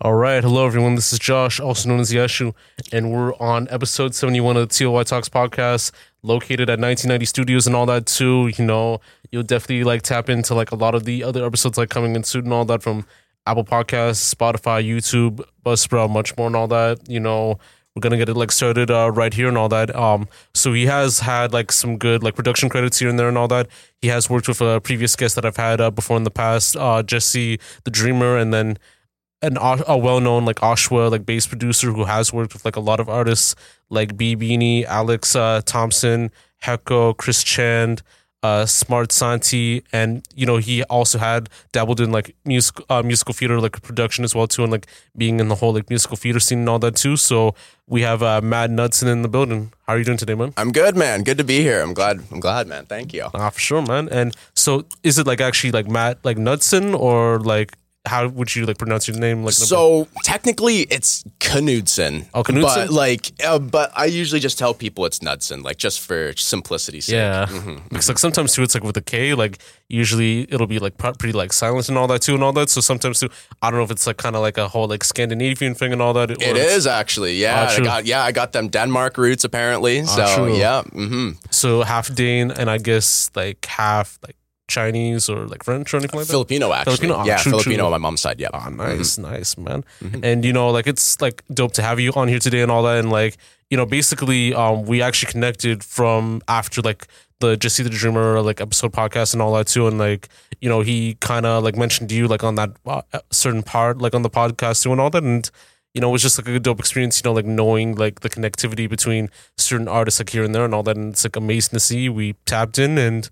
All right, hello everyone. This is Josh, also known as Yeshu, and we're on episode seventy-one of the TLOY Talks podcast, located at 1990 Studios and all that too. You know, you'll definitely like tap into like a lot of the other episodes like coming in soon and all that from Apple Podcasts, Spotify, YouTube, Buzzsprout, much more and all that. You know, we're gonna get it like started uh, right here and all that. Um, so he has had like some good like production credits here and there and all that. He has worked with a previous guest that I've had uh, before in the past, uh, Jesse the Dreamer, and then an a well-known like Oshawa like bass producer who has worked with like a lot of artists like B Beanie, Alex uh, Thompson, Heko, Chris Chand, uh, Smart Santi, and you know he also had dabbled in like music uh, musical theater like production as well too, and like being in the whole like musical theater scene and all that too. So we have uh, Matt Knudsen in the building. How are you doing today, man? I'm good, man. Good to be here. I'm glad. I'm glad, man. Thank you. Ah, for sure, man. And so is it like actually like Matt like Knudsen or like how would you like pronounce your name? Like So technically, it's Knudsen. Oh, Knudsen? But like, uh, but I usually just tell people it's Knudsen, like just for simplicity's sake. Yeah, Mm-hmm. because like sometimes too, it's like with a K, like usually it'll be like pretty like silent and all that too, and all that. So sometimes too, I don't know if it's like kind of like a whole like Scandinavian thing and all that. it's- actually, yeah. Ah, I got, yeah, I got them Denmark roots apparently. so true. yeah, hmm So half Dane and I guess like half like Chinese or like French or anything like that. Filipino actually. Filipino, ah, yeah, true, Filipino true. on my mom's side. Yeah. Ah, nice, nice, man. Mm-hmm. And you know, like it's like dope to have you on here today and all that. And like, you know, basically, um, we actually connected from after like the Jesse the Dreamer like episode podcast and all that too. And like, you know, he kind of like mentioned you like on that uh, certain part, like on the podcast too and all that. And you know, it was just like a dope experience, you know, like knowing like the connectivity between certain artists like here and there and all that. And it's like amazing to see. We tapped in and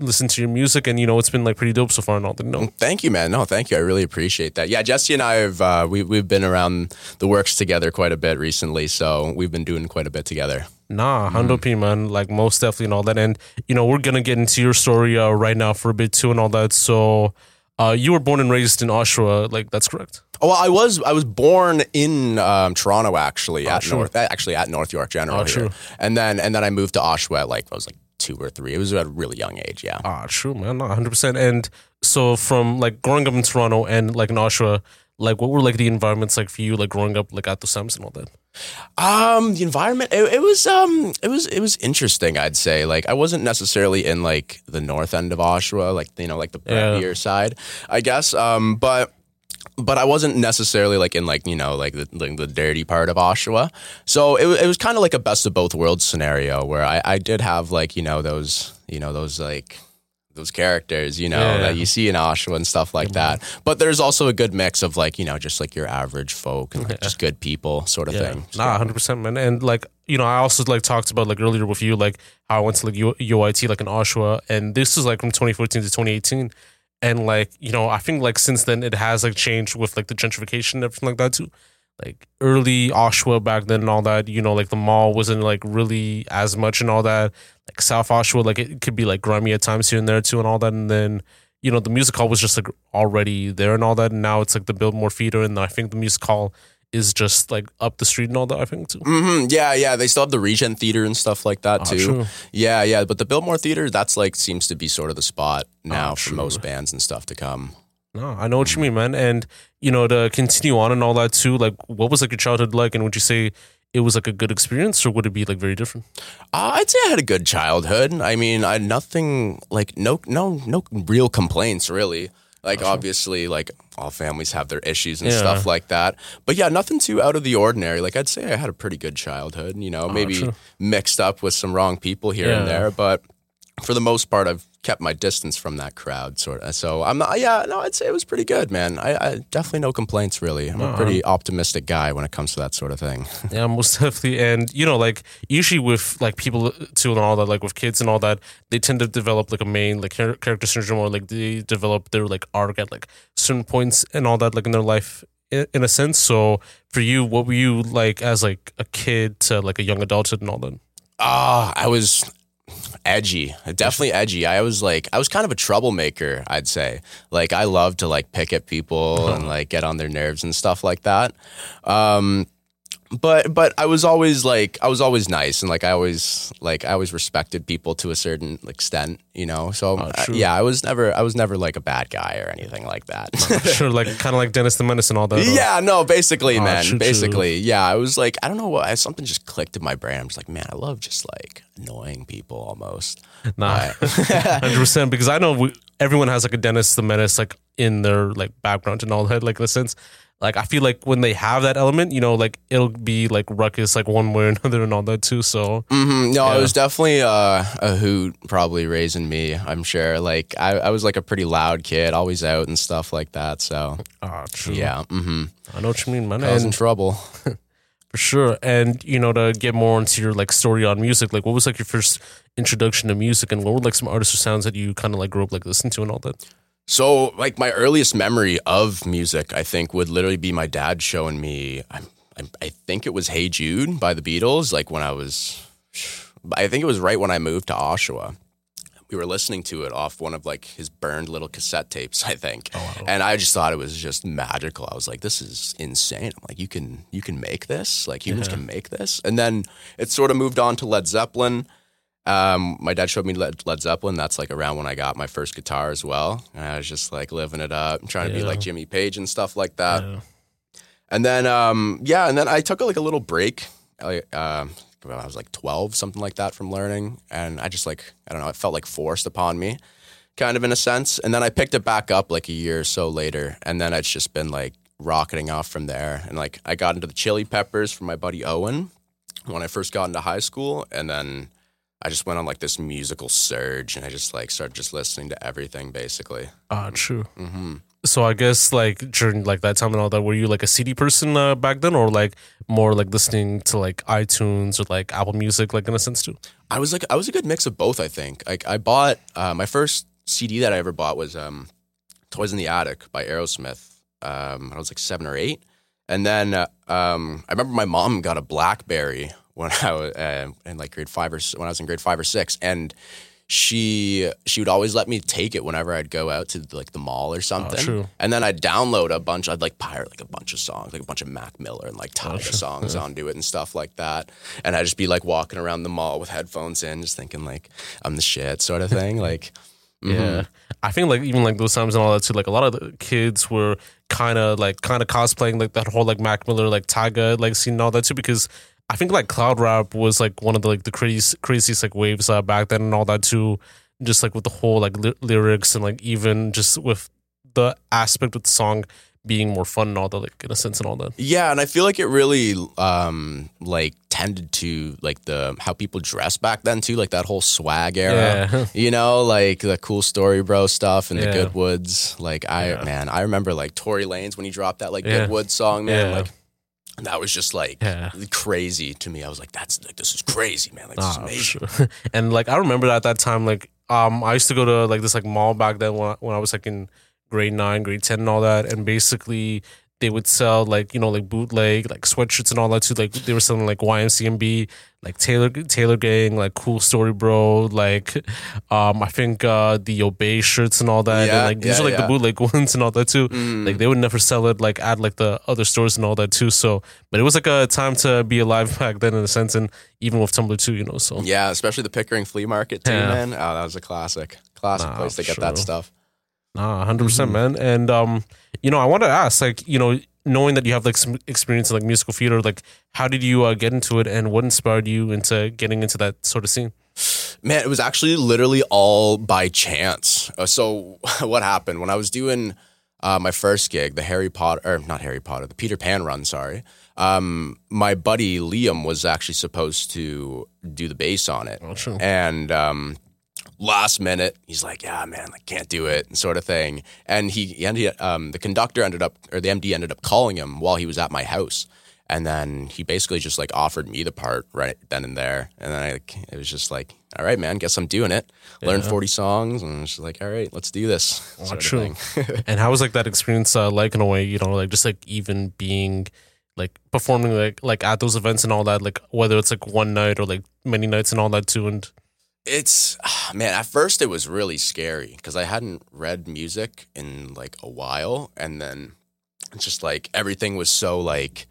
listened to your music, and you know, it's been like pretty dope so far and all that. No, Thank you, man. No, thank you. I really appreciate that. Yeah, Jesse and I have uh, we we've been around the works together quite a bit recently, so we've been doing quite a bit together. Nah, Hundo P man, like most definitely and all that. And you know, we're gonna get into your story uh, right now for a bit too and all that. So, uh, you were born and raised in Oshawa, like that's correct. Oh, well, I was I was born in um, Toronto actually at true. North actually at North York General Oh, here. true. and then and then I moved to Oshawa like I was like two or three. It was at a really young age. Yeah. Ah, true, man, not hundred percent. And so, from like growing up in Toronto and like in Oshawa, like what were like the environments like for you, like growing up like at the Sams and all that? Um, the environment it, it was um it was it was interesting. I'd say like I wasn't necessarily in like the north end of Oshawa, like you know like the Yeah. preppier side, I guess. Um, but but I wasn't necessarily like in like you know like the like the dirty part of Oshawa. So it it was kind of like a best of both worlds scenario where I I did have like you know those you know those like those characters, you know, Yeah. that you see in Oshawa and stuff like that. But there's also a good mix of like, you know, just like your average folk and like just good people sort of thing. Nah, hundred percent, man. And like you know, I also like talked about like earlier with you, like how I went to like U- UOIT, like in Oshawa, and this is like from 2014 to 2018, and like you know, I think like since then it has like changed with like the gentrification and everything like that too. Like early Oshawa back then and all that, you know, like the mall wasn't like really as much and all that. Like South Oshawa, like it could be like grimy at times here and there too and all that, and then. You know, the music hall was just like already there and all that, and now it's like the Biltmore Theater, and I think the music hall is just like up the street and all that. I think too. hmm Yeah, yeah. They still have the Regent Theater and stuff like that too. true. Yeah, yeah. But the Biltmore Theater, that's like seems to be sort of the spot now for true. most bands and stuff to come. No, I know what you mean, man. And you know, to continue on and all that too. Like, what was like your childhood like? And would you say it was like a good experience, or would it be like very different? Uh, I'd say I had a good childhood. I mean, I had nothing like no no no real complaints really. Like obviously, like all families have their issues and Yeah. stuff like that. But yeah, nothing too out of the ordinary. Like I'd say I had a pretty good childhood. You know, oh, maybe true. mixed up with some wrong people here and there, but for the most part, I've kept my distance from that crowd, sort of. So I'm not. Yeah, no, I'd say it was pretty good, man. I, I definitely no complaints really. I'm a pretty optimistic guy when it comes to that sort of thing. Yeah, most definitely. And you know, like usually with like people too and all that, like with kids and all that, they tend to develop like a main like char- character syndrome, or like they develop their like arc at like certain points and all that, like in their life, in, in a sense. So for you, what were you like as like a kid to like a young adulthood and all that? Ah, I was edgy, definitely edgy. I was like, I was kind of a troublemaker, I'd say. Like, I love to like pick at people and like get on their nerves and stuff like that. Um, but but I was always like I was always nice and like I always like I always respected people to a certain extent, you know. So uh, true. yeah, I was never I was never like a bad guy or anything like that. sure, like kind of like Dennis the Menace and all that. yeah, no, basically, Oh, man, true, true. basically, yeah. I was like, I don't know what something just clicked in my brain. I'm just like, man, I love just like annoying people almost. Nah, hundred percent. Because I know we, everyone has like a Dennis the Menace like in their like background and all that. Like in a sense, like I feel like when they have that element, you know, like it'll be like ruckus like one way or another and all that too. So hmm No, Yeah. it was definitely uh, a hoot, probably raising me. I'm sure. Like I, I was like a pretty loud kid, always out and stuff like that. So ah, true. yeah, mm-hmm. I know what you mean, man. causing And trouble. for sure. And you know, to get more into your like story on music, like what was like your first introduction to music, and what were like some artists or sounds that you kind of like grew up like listening to and all that? So, like my earliest memory of music, I think would literally be my dad showing me. I, I, I think it was "Hey Jude" by the Beatles. Like when I was, I think it was right when I moved to Oshawa. We were listening to it off one of like his burned little cassette tapes, I think, oh, and I just thought it was just magical. I was like, "This is insane!" I'm like, "You can you can make this? Like humans can make this?" And then it sort of moved on to Led Zeppelin. Um, my dad showed me Led, Led Zeppelin. That's like around when I got my first guitar as well. And I was just like living it up, trying to be like Jimmy Page and stuff like that. Yeah. And then, um, yeah, and then I took like a little break. Like, um, when I was like 12, something like that from learning. And I just like, I don't know, it felt like forced upon me, kind of in a sense. And then I picked it back up like a year or so later. And then it's just been like rocketing off from there. And like, I got into the Chili Peppers from my buddy Owen when I first got into high school. And then I just went on like this musical surge and I just like started just listening to everything basically. Ah, true. hmm So I guess like during like that time and all that, were you like a CD person uh, back then, or like more like listening to like iTunes or like Apple Music, like in a sense too? I was like I was a good mix of both. I think. Like I bought uh, my first CD that I ever bought was um, "Toys in the Attic" by Aerosmith. Um, I was like seven or eight, and then uh, um, I remember my mom got a BlackBerry when I was uh, in like grade five or when I was in grade five or six, and she she would always let me take it whenever I'd go out to like the mall or something. true. And then I'd download a bunch. I'd like pirate like a bunch of songs, like a bunch of Mac Miller and like Tyga songs onto it and stuff like that. And I'd just be like walking around the mall with headphones in, just thinking like I'm the shit, sort of thing. Like, mhm. Yeah, I think like even like those times and all that too. Like a lot of the kids were kind of like kind of cosplaying like that whole like Mac Miller like Tyga like scene and all that too because. I think like cloud rap was like one of the like the crazy craziest like waves uh, back then and all that too. Just like with the whole like ly- lyrics and like even just with the aspect of the song being more fun and all that like in a sense and all that. Yeah, and I feel like it really um like tended to like the how people dress back then too, like that whole swag era. Yeah. You know, like the cool story bro stuff and Yeah. the Goodwoods. Like I Yeah. man, I remember like Tory Lanez when he dropped that like. Goodwood song, man. Yeah. Like that was just like Yeah. crazy to me. I was like, that's like this is crazy, man. Like this is Ah, amazing. sure. and like I remember that at that time, like um, I used to go to like this like mall back then when I, when I was like in grade nine, grade ten, and all that, and basically they would sell like you know like bootleg like sweatshirts and all that too. Like they were selling like YMCMB, like Taylor Taylor Gang, like Cool Story Bro, like um I think uh the Obey shirts and all that. Yeah, and like these yeah, are like yeah. the bootleg ones and all that too. Mm. Like they would never sell it like at like the other stores and all that too. So, but it was like a time to be alive back then in a sense, and even with Tumblr too, you know. So Yeah, especially the Pickering Flea Market too, man. Oh, that was a classic. Classic Nah, place to get that stuff. Nah, 100 percent, Mm-hmm. man. And um, you know, I want to ask, like, you know, knowing that you have like some experience in like musical theater, like, how did you uh, get into it, and what inspired you into getting into that sort of scene? Man, it was actually literally all by chance. Uh, so what happened when I was doing uh, my first gig, the Harry Potter, or not Harry Potter, the Peter Pan run. Sorry, um, my buddy Liam was actually supposed to do the bass on it, Oh, true. and um, last minute he's like, "Yeah, man, like can't do it," sort of thing. And he, he ended, um, the conductor ended up, or the MD ended up calling him while he was at my house. And then he basically just like offered me the part right then and there. And then I, like, it was just like, all right, man, guess I'm doing it. Learned 40 songs and it's just like, all right, let's do this. sort of true. thing. and how was like that experience uh, like in a way, you know, like just like even being like performing like like at those events and all that, like whether it's like one night or like many nights and all that too, and it's, man, at first it was really scary because I hadn't read music in like a while. And then it's just like everything was so like,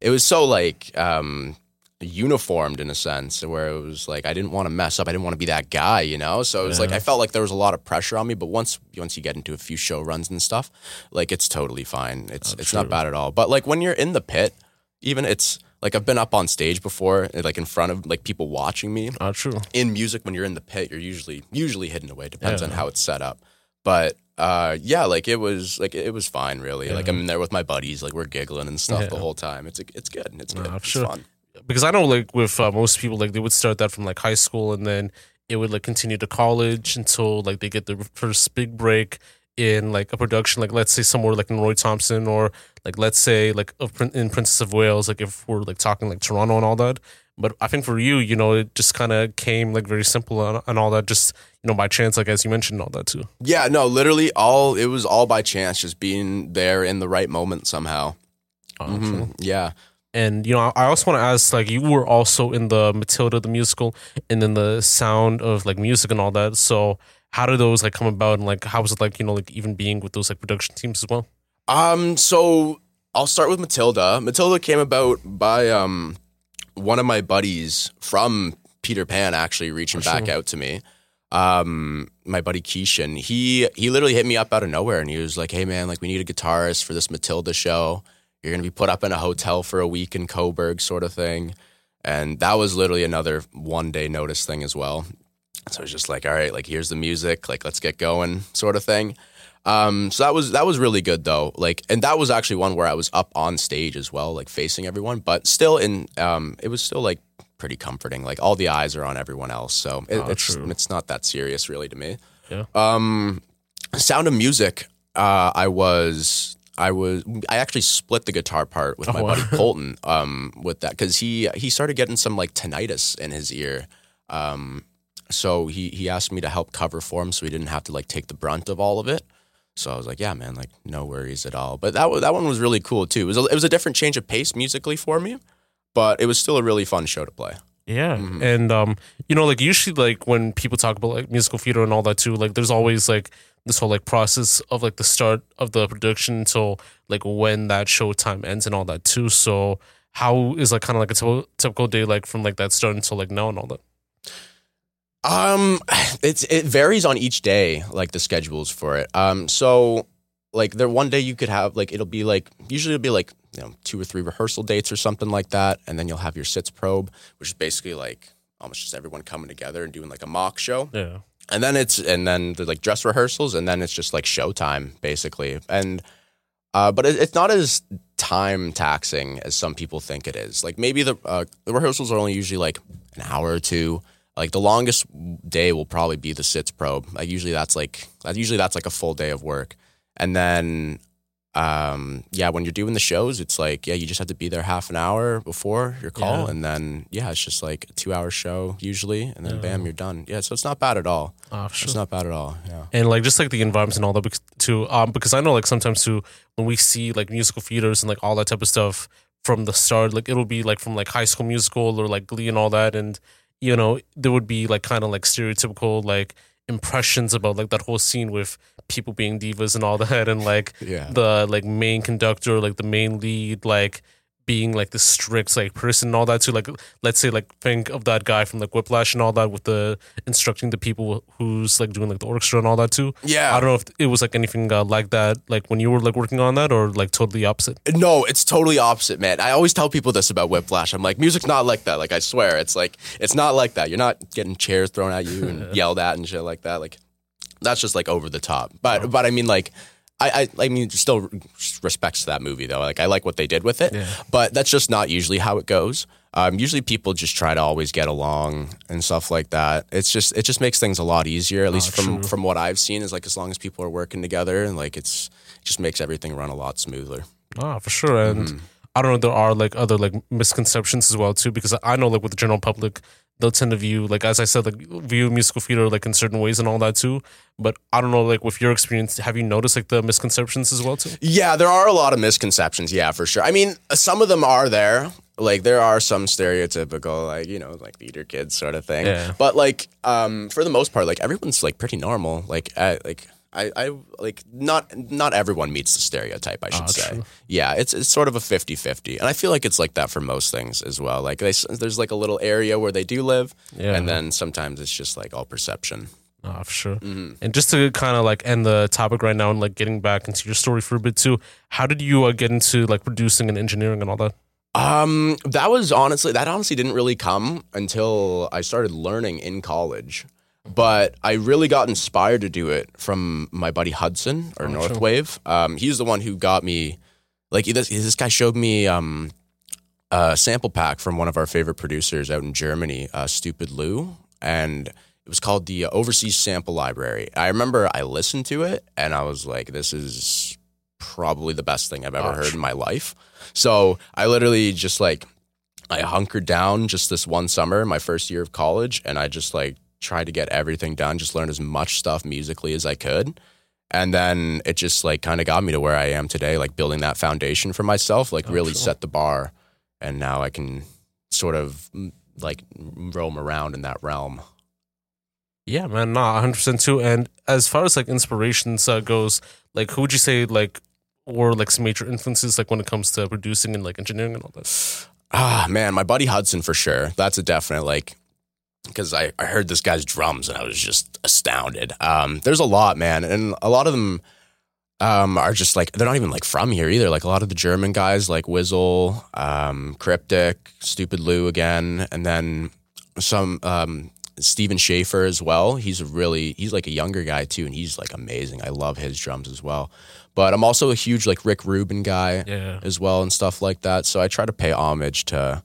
it was so like um, uniformed in a sense where it was like I didn't want to mess up. I didn't want to be that guy, you know. So it was like I felt like there was a lot of pressure on me. But once once you get into a few show runs and stuff, like it's totally fine. It's it's not bad at all. But like when you're in the pit, even it's like I've been up on stage before, like in front of like people watching me. Ah, true. in music when you're in the pit you're usually usually hidden away. Depends Yeah. on how it's set up. But uh yeah like it was like it was fine really. Like i'm in there with my buddies like we're giggling and stuff the whole time. It's it's good. It's good. it's sure. fun. Because I know like with uh, most people like they would start that from like high school and then it would like continue to college until like they get their first big break in like a production like let's say somewhere like in Roy Thomson or like let's say like in Princess of Wales like if we're like talking like Toronto and all that but I think for you you know it just kind of came like very simple and, and all that just you know by chance like as you mentioned all that too yeah no literally all it was all by chance just being there in the right moment somehow Mhm. yeah And you know, I also want to ask, like, you were also in the Matilda the musical, and then the Sound of like music and all that. So, how did those like come about, and like, how was it like, you know, like even being with those like production teams as well? Um, so I'll start with Matilda. Matilda came about by um one of my buddies from Peter Pan actually reaching back out to me. Um, my buddy Keishan, he he literally hit me up out of nowhere and he was like, "Hey man, like we need a guitarist for this Matilda show. You're gonna be put up in a hotel for a week in Cobourg, sort of thing." And that was literally another one day notice thing as well. So I was just like, all right, like here's the music, like let's get going, sort of thing. Um, so that was that was really good though. Like, and that was actually one where I was up on stage as well, like facing everyone, but still in. Um, it was still like pretty comforting. Like all the eyes are on everyone else, so it, Oh, it's true. it's not that serious really to me. Yeah. Um, Sound of Music. Uh, I was. I was. I actually split the guitar part with my Oh, wow. buddy Colton. Um, with that because he he started getting some like tinnitus in his ear. Um, so he he asked me to help cover for him, so he didn't have to like take the brunt of all of it. So I was like, yeah, man, like no worries at all. But that that one was really cool too. It was a, it was a different change of pace musically for me, but it was still a really fun show to play. Yeah, and um, you know, like usually, like when people talk about like musical theater and all that too, like there's always like this whole like process of like the start of the production until like when that show time ends and all that too. So, how is like kind of like a typical, typical day like from like that start until like now and all that? Um, it's it varies on each day, like the schedules for it. Um, so like there one day you could have like it'll be like usually it'll be like you know two or three rehearsal dates or something like that, and then you'll have your sitzprobe, which is basically like almost just everyone coming together and doing like a mock show. Yeah, and then it's and then the like dress rehearsals and then it's just like showtime basically and uh, but it, it's not as time taxing as some people think it is like maybe the uh, the rehearsals are only usually like an hour or two like the longest day will probably be the sits probe like usually that's like usually that's like a full day of work and then um yeah when you're doing the shows it's like yeah you just have to be there half an hour before your call Yeah. and then yeah it's just like a two hour show usually and then Yeah. bam you're done yeah so it's not bad at all uh, for it's not bad at all. Yeah. and like just like the environments and all that bec- too um because i know like sometimes too when we see like musical theaters and like all that type of stuff from the start like it'll be like from like high school musical or like glee and all that and you know there would be like kind of like stereotypical like impressions about like that whole scene with people being divas and all that and like Yeah. the like main conductor like the main lead like being like the strict like person and all that too like let's say like think of that guy from like whiplash and all that with the instructing the people who's like doing like the orchestra and all that too Yeah. I don't know if it was like anything uh, like that, like when you were like working on that, or like totally opposite. No, it's totally opposite, man. I always tell people this about Whiplash. I'm like, music's not like that. Like, I swear, it's like, it's not like that. You're not getting chairs thrown at you and yelled at and shit like that. Like, that's just like over the top. But, but I mean, like, I, I, I mean, still respects that movie though. Like, I like what they did with it. Yeah. But that's just not usually how it goes. Um, usually, people just try to always get along and stuff like that. It's just, it just makes things a lot easier. At least from true. from what I've seen, is like as long as people are working together and like it's, it just makes everything run a lot smoother. Ah, for sure. And Mm-hmm. I don't know, there are like other like misconceptions as well too, because I know like with the general public, they'll tend to view like as I said, like view musical theater like in certain ways and all that too. But I don't know, like with your experience, have you noticed like the misconceptions as well too? Yeah, there are a lot of misconceptions. Yeah, for sure. I mean, some of them are there. Like there are some stereotypical, like you know, like theater kids sort of thing. Yeah. But like, um, for the most part, like everyone's like pretty normal. Like, uh, like I, I like not not everyone meets the stereotype. I should Ah, say. true. Yeah, it's it's sort of a 50-50. and I feel like it's like that for most things as well. Like they, there's like a little area where they do live, Yeah. and then sometimes it's just like all perception. Ah, for sure. Mm-hmm. And just to kind of like end the topic right now and like getting back into your story for a bit too, how did you uh, get into like producing and engineering and all that? Um, that was honestly that honestly didn't really come until I started learning in college. But I really got inspired to do it from my buddy Hudson or Oh, Northwave. Um, he's the one who got me. Like this, this guy showed me um, a sample pack from one of our favorite producers out in Germany, uh, Stupid Lou, and it was called the Overseas Sample Library. I remember I listened to it and I was like, "This is probably the best thing I've ever Oh, heard in my life." So I literally just like I hunkered down just this one summer, my first year of college, and I just like tried to get everything done, just learned as much stuff musically as I could. And then it just like kind of got me to where I am today, like building that foundation for myself, like Oh, really set the bar. And now I can sort of mm, like roam around in that realm. Yeah, man, nah, 100% too. And as far as like inspirations uh, goes, like who would you say like or like some major influences like when it comes to producing and like engineering and all that? Ah, man, my buddy Hudson for sure. That's a definite like because I, I heard this guy's drums and I was just astounded. Um, there's a lot, man, and a lot of them um, are just like they're not even like from here either. Like a lot of the German guys, like Wizzle, um, Cryptic, Stupid Lou again, and then some um, Steven Schaefer as well. He's a really he's like a younger guy too, and he's like amazing. I love his drums as well. But I'm also a huge like Rick Rubin guy Yeah. as well and stuff like that. So I try to pay homage to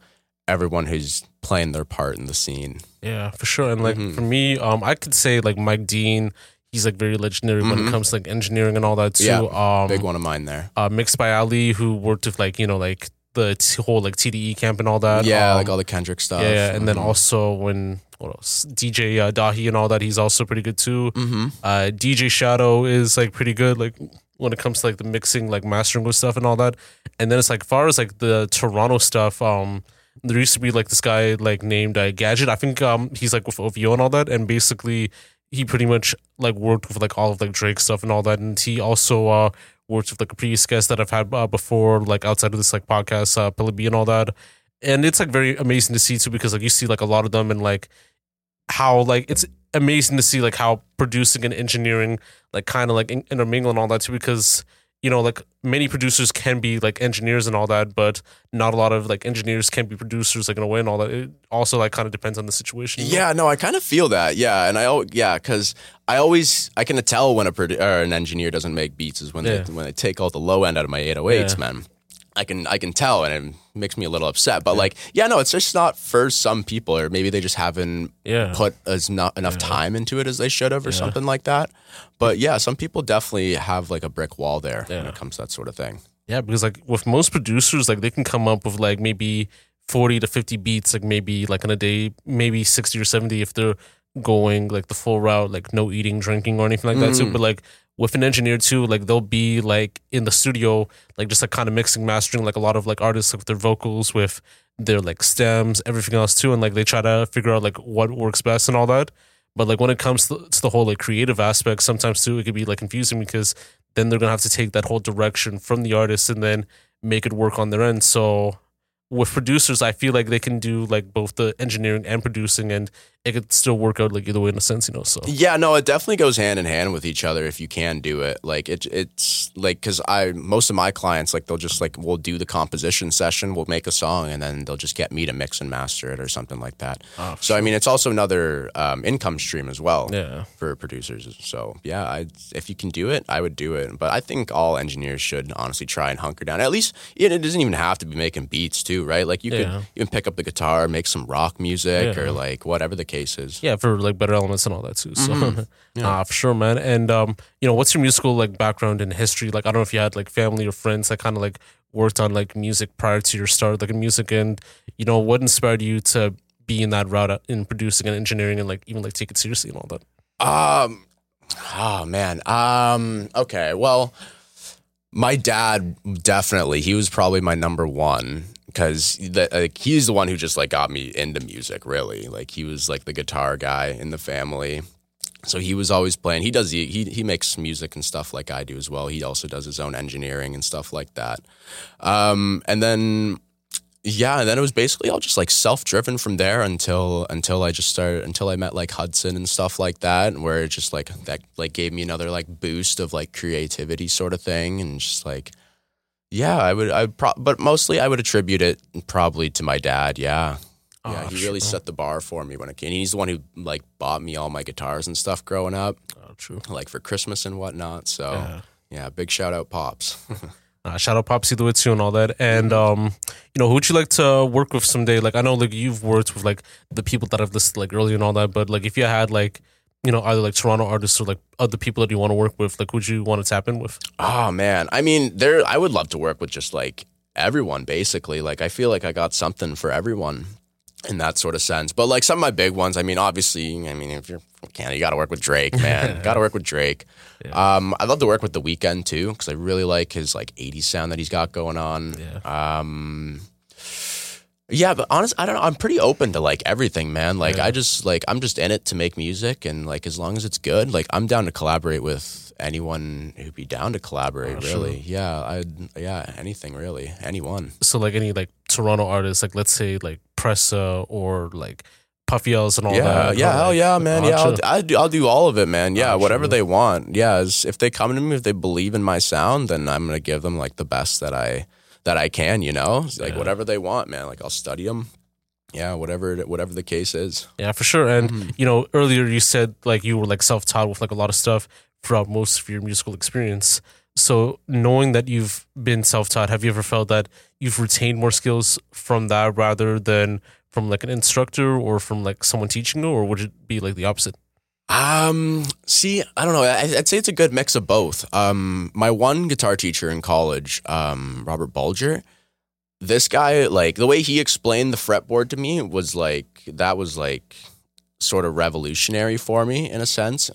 everyone who's playing their part in the scene. Yeah, for sure. And like Mhm. for me, um, I could say like Mike Dean, he's like very legendary when Mhm. it comes to like engineering and all that too. Yeah, um, Big one of mine there. uh, mixed by Ali, who worked with like you know like the t- whole like TDE camp and all that. yeah, Um, like all the Kendrick stuff. yeah, yeah, and then Mhm. also when what else? DJ uh, Dahi and all that, he's also pretty good too. Mhm. Uh, DJ Shadow is like pretty good, like when it comes to like the mixing, like mastering with stuff and all that. And then it's like far as like the Toronto stuff, um, there used to be like this guy like named uh, Gadget. I think um he's like with OVO and all that, and basically he pretty much like worked with like all of like Drake stuff and all that, and he also uh worked with like a previous guest that I've had uh, before, like outside of this like podcast, uh, Pilly B and all that. And it's like very amazing to see too because like you see like a lot of them and like how like it's amazing to see like how producing and engineering like kind of like in- intermingle and all that too because you know like many producers can be like engineers and all that but not a lot of like engineers can be producers like in a way and all that it also like kind of depends on the situation you know? Yeah, no, I kind of feel that. Yeah, and I yeah, because I always I can tell when a produ- or an engineer doesn't make beats is when Yeah. they when they take all the low end out of my 808s, Yeah. man. I can I can tell, and it makes me a little upset. But like, yeah, no, it's just not for some people, or maybe they just haven't yeah put as not enough time into it as they should have, or Yeah. something like that. But yeah, some people definitely have like a brick wall there when it comes to that sort of thing. Yeah, because like with most producers, like they can come up with like maybe forty to fifty beats, like maybe like in a day, maybe sixty or seventy if they're going like the full route, like no eating, drinking, or anything like that too. Mm. But like with an engineer too, like they'll be like in the studio, like just like kind of mixing, mastering, like a lot of like artists with their vocals, with their like stems, everything else too, and like they try to figure out like what works best and all that. But like when it comes to, the whole like creative aspect, sometimes too it could be like confusing because then they're gonna have to take that whole direction from the artist and then make it work on their end. So with producers, I feel like they can do like both the engineering and producing, and it could still work out like either way in a sense, you know. So Yeah, no, it definitely goes hand in hand with each other if you can do it. Like it, it's like because I most of my clients like they'll just like we'll do the composition session, we'll make a song, and then they'll just get me to mix and master it or something like that. Oh, so I mean, it's also another um, income stream as well yeah, for producers. So yeah, I, if you can do it, I would do it. But I think all engineers should honestly try and hunker down. At least it, it doesn't even have to be making beats too, right? Like you Yeah. could even pick up the guitar, make some rock music, Yeah. or like whatever the case is. yeah, for like better elements and all that too. So Mhm. Yeah. nah, for sure, man. And um, you know, what's your musical like background and history? Like, I don't know if you had like family or friends that kind of like worked on like music prior to your start, like in music, and you know, what inspired you to be in that route in producing and engineering and like even like take it seriously and all that. Um, oh man. Um, okay. Well, my dad definitely. He was probably my number one because like he's the one who just like got me into music. Really, like he was like the guitar guy in the family. so he was always playing. He does he he makes music and stuff like I do as well. He also does his own engineering and stuff like that. Um, and then yeah, and then it was basically all just like self driven from there until until I just started until I met like Hudson and stuff like that, where it just like that like gave me another like boost of like creativity sort of thing, and just like yeah, I would I pro- but mostly I would attribute it probably to my dad. Yeah, yeah, Oh, he really true. set the bar for me when it came. He's the one who like bought me all my guitars and stuff growing up, Oh, true. like for Christmas and whatnot. So Yeah. yeah, big shout out pops. Uh, shout out Popsy too and all that. And um, you know, who would you like to work with someday? Like I know like you've worked with like the people that I've listed like earlier and all that, but like if you had like you know either like Toronto artists or like other people that you want to work with, like would you want to tap in with? Oh man, I mean, there. I would love to work with just like everyone, basically. Like, I feel like I got something for everyone in that sort of sense. But like some of my big ones, I mean, obviously, I mean, if you're from Canada, you got to work with Drake, man. got to work with Drake. Um, I'd love to work with The Weeknd too, because I really like his like '80s sound that he's got going on. Yeah. Um, yeah, but honestly, I don't know. I'm pretty open to like everything, man. Like, I just like I'm just in it to make music, and like as long as it's good, like I'm down to collaborate with anyone who'd be down to collaborate. Oh, really, yeah, I'd yeah, anything really, anyone. So like any like Toronto artists, like let's say like Pressa or like Puffy L'z and all yeah, that. yeah, hell like, yeah, man. Yeah, I'll, I'll do, I'll do all of it, man. Yeah, Gotcha. whatever they want. Yeah, if they come to me, if they believe in my sound, then I'm gonna give them like the best that I that I can. You know, It's like Yeah. whatever they want, man. Like I'll study them. Yeah, whatever whatever the case is. Yeah, for sure. And Mm-hmm. you know, earlier you said like you were like self taught with like a lot of stuff throughout most of your musical experience. So knowing that you've been self taught, have you ever felt that you've retained more skills from that rather than from like an instructor or from like someone teaching you, or would it be like the opposite? Um, see, I don't know. I, I'd say it's a good mix of both. Um, my one guitar teacher in college, um, Robert Bulger, this guy, like the way he explained the fretboard to me was like that was like sort of revolutionary for me in a sense.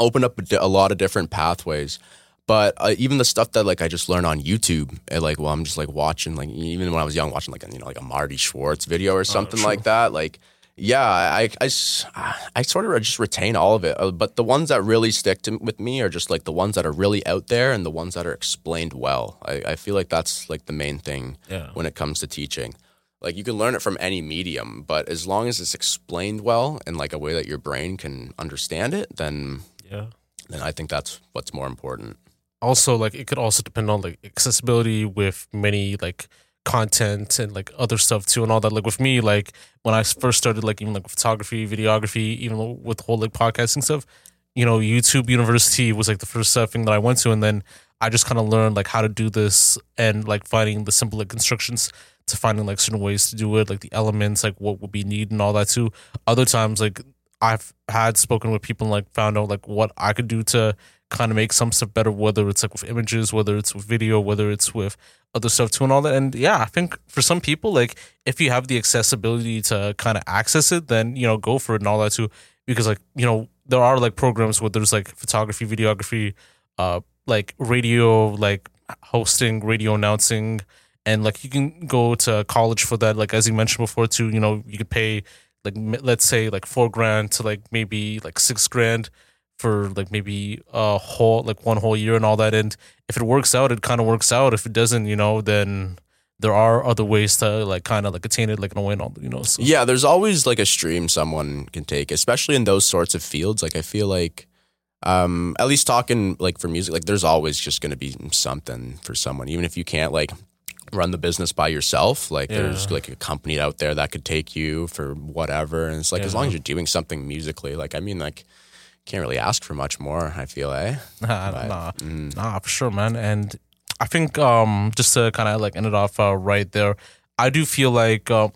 Opened up a, a lot of different pathways. But uh, even the stuff that like I just learned on YouTube, and, like well, I'm just like watching like even when I was young, watching like a, you know like a Marty Schwartz video or something true. like that. Like yeah, I I sort of just retain all of it. Uh, But the ones that really stick to, with me are just like the ones that are really out there and the ones that are explained well. I, I feel like that's like the main thing Yeah. when it comes to teaching. Like you can learn it from any medium, but as long as it's explained well in like a way that your brain can understand it, then Yeah. then I think that's what's more important. also like it could also depend on like accessibility with many like content and like other stuff too and all that. Like with me like when i first started like even like photography videography even with whole like podcasting stuff you know youtube university was like the first thing that i went to. And then i just kind of learned like how to do this and like finding the simple like instructions to finding like certain ways to do it like the elements like what would be needed and all that too. Other times like i've had spoken with people and like found out like what i could do to kind of make some stuff better, whether it's like with images, whether it's with video, whether it's with other stuff too, and all that. And yeah, I think for some people, like if you have the accessibility to kind of access it, then you know go for it and all that too. Because like you know there are like programs where there's like photography, videography, uh, like radio, like hosting, radio announcing, and like you can go to college for that. Like as you mentioned before too, you know you could pay like let's say like four grand to like maybe like six grand for like maybe a whole like one whole year and all that and if it works out it kind of works out if it doesn't you know then there are other ways to like kind of like attain it like in a way and all you know so Yeah, there's always like a stream someone can take, especially in those sorts of fields. Like I feel like um at least talking like for music, like there's always just gonna be something for someone. Even if you can't like run the business by yourself, like there's like a company out there that could take you for whatever. And it's like as long as you're doing something musically, like I mean like can't really ask for much more, I feel, eh? Nah, But, nah, mm. nah, for sure, man. And I think um just to kind of like end it off uh, right there, I do feel like um,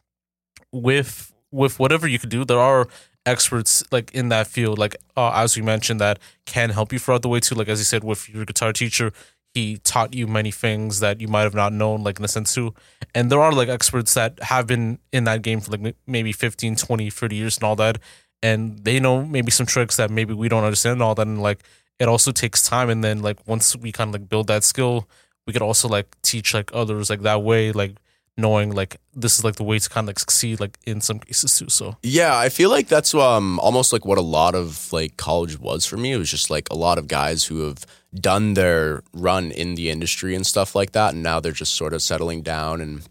with with whatever you could do, there are experts like in that field, like uh, as we mentioned, that can help you throughout the way too. Like as you said, with your guitar teacher, he taught you many things that you might have not known, like in a sense too. And there are like experts that have been in that game for like maybe 15, 20, 30 years and all that. And they know maybe some tricks that maybe we don't understand and all that. And like it also takes time. And then like once we kind of like build that skill, we could also like teach like others like that way. Like knowing like this is like the way to kind of like succeed like in some cases too. So Yeah, I feel like that's um almost like what a lot of like college was for me. It was just like a lot of guys who have done their run in the industry and stuff like that, and now they're just sort of settling down and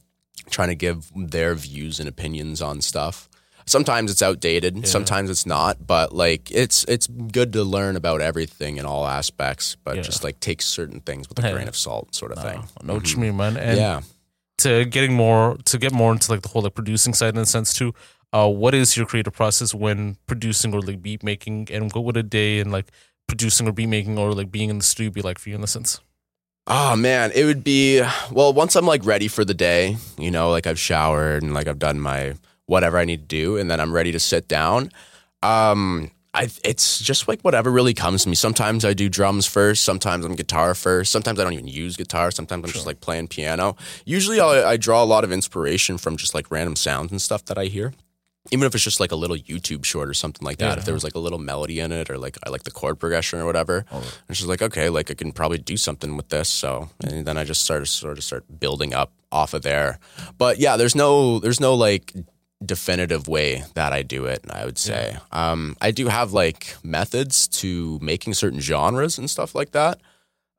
trying to give their views and opinions on stuff. Sometimes it's outdated, sometimes it's not, but like it's it's good to learn about everything in all aspects, but Yeah. just like take certain things with a Yeah. grain of salt, sort of thing. I know what you mean, man. And yeah. to getting more to get more into like the whole like producing side in a sense too. Uh, what is your creative process when producing or like beat making, and what would a day and like producing or beat making or like being in the studio be like for you in a sense? Oh man, it would be well once I'm like ready for the day, you know, like I've showered and like I've done my whatever I need to do, and then I'm ready to sit down. Um, I it's just like whatever really comes to me. Sometimes I do drums first, sometimes I'm guitar first, sometimes I don't even use guitar. Sometimes I'm just like playing piano. Usually I, I draw a lot of inspiration from just like random sounds and stuff that I hear. Even if it's just like a little YouTube short or something like that, if there was like a little melody in it or like I like the chord progression or whatever, it's just like okay, like I can probably do something with this. So and then I just start sort of start building up off of there. But yeah, there's no there's no like definitive way that I do it. I would say um, I do have like methods to making certain genres and stuff like that.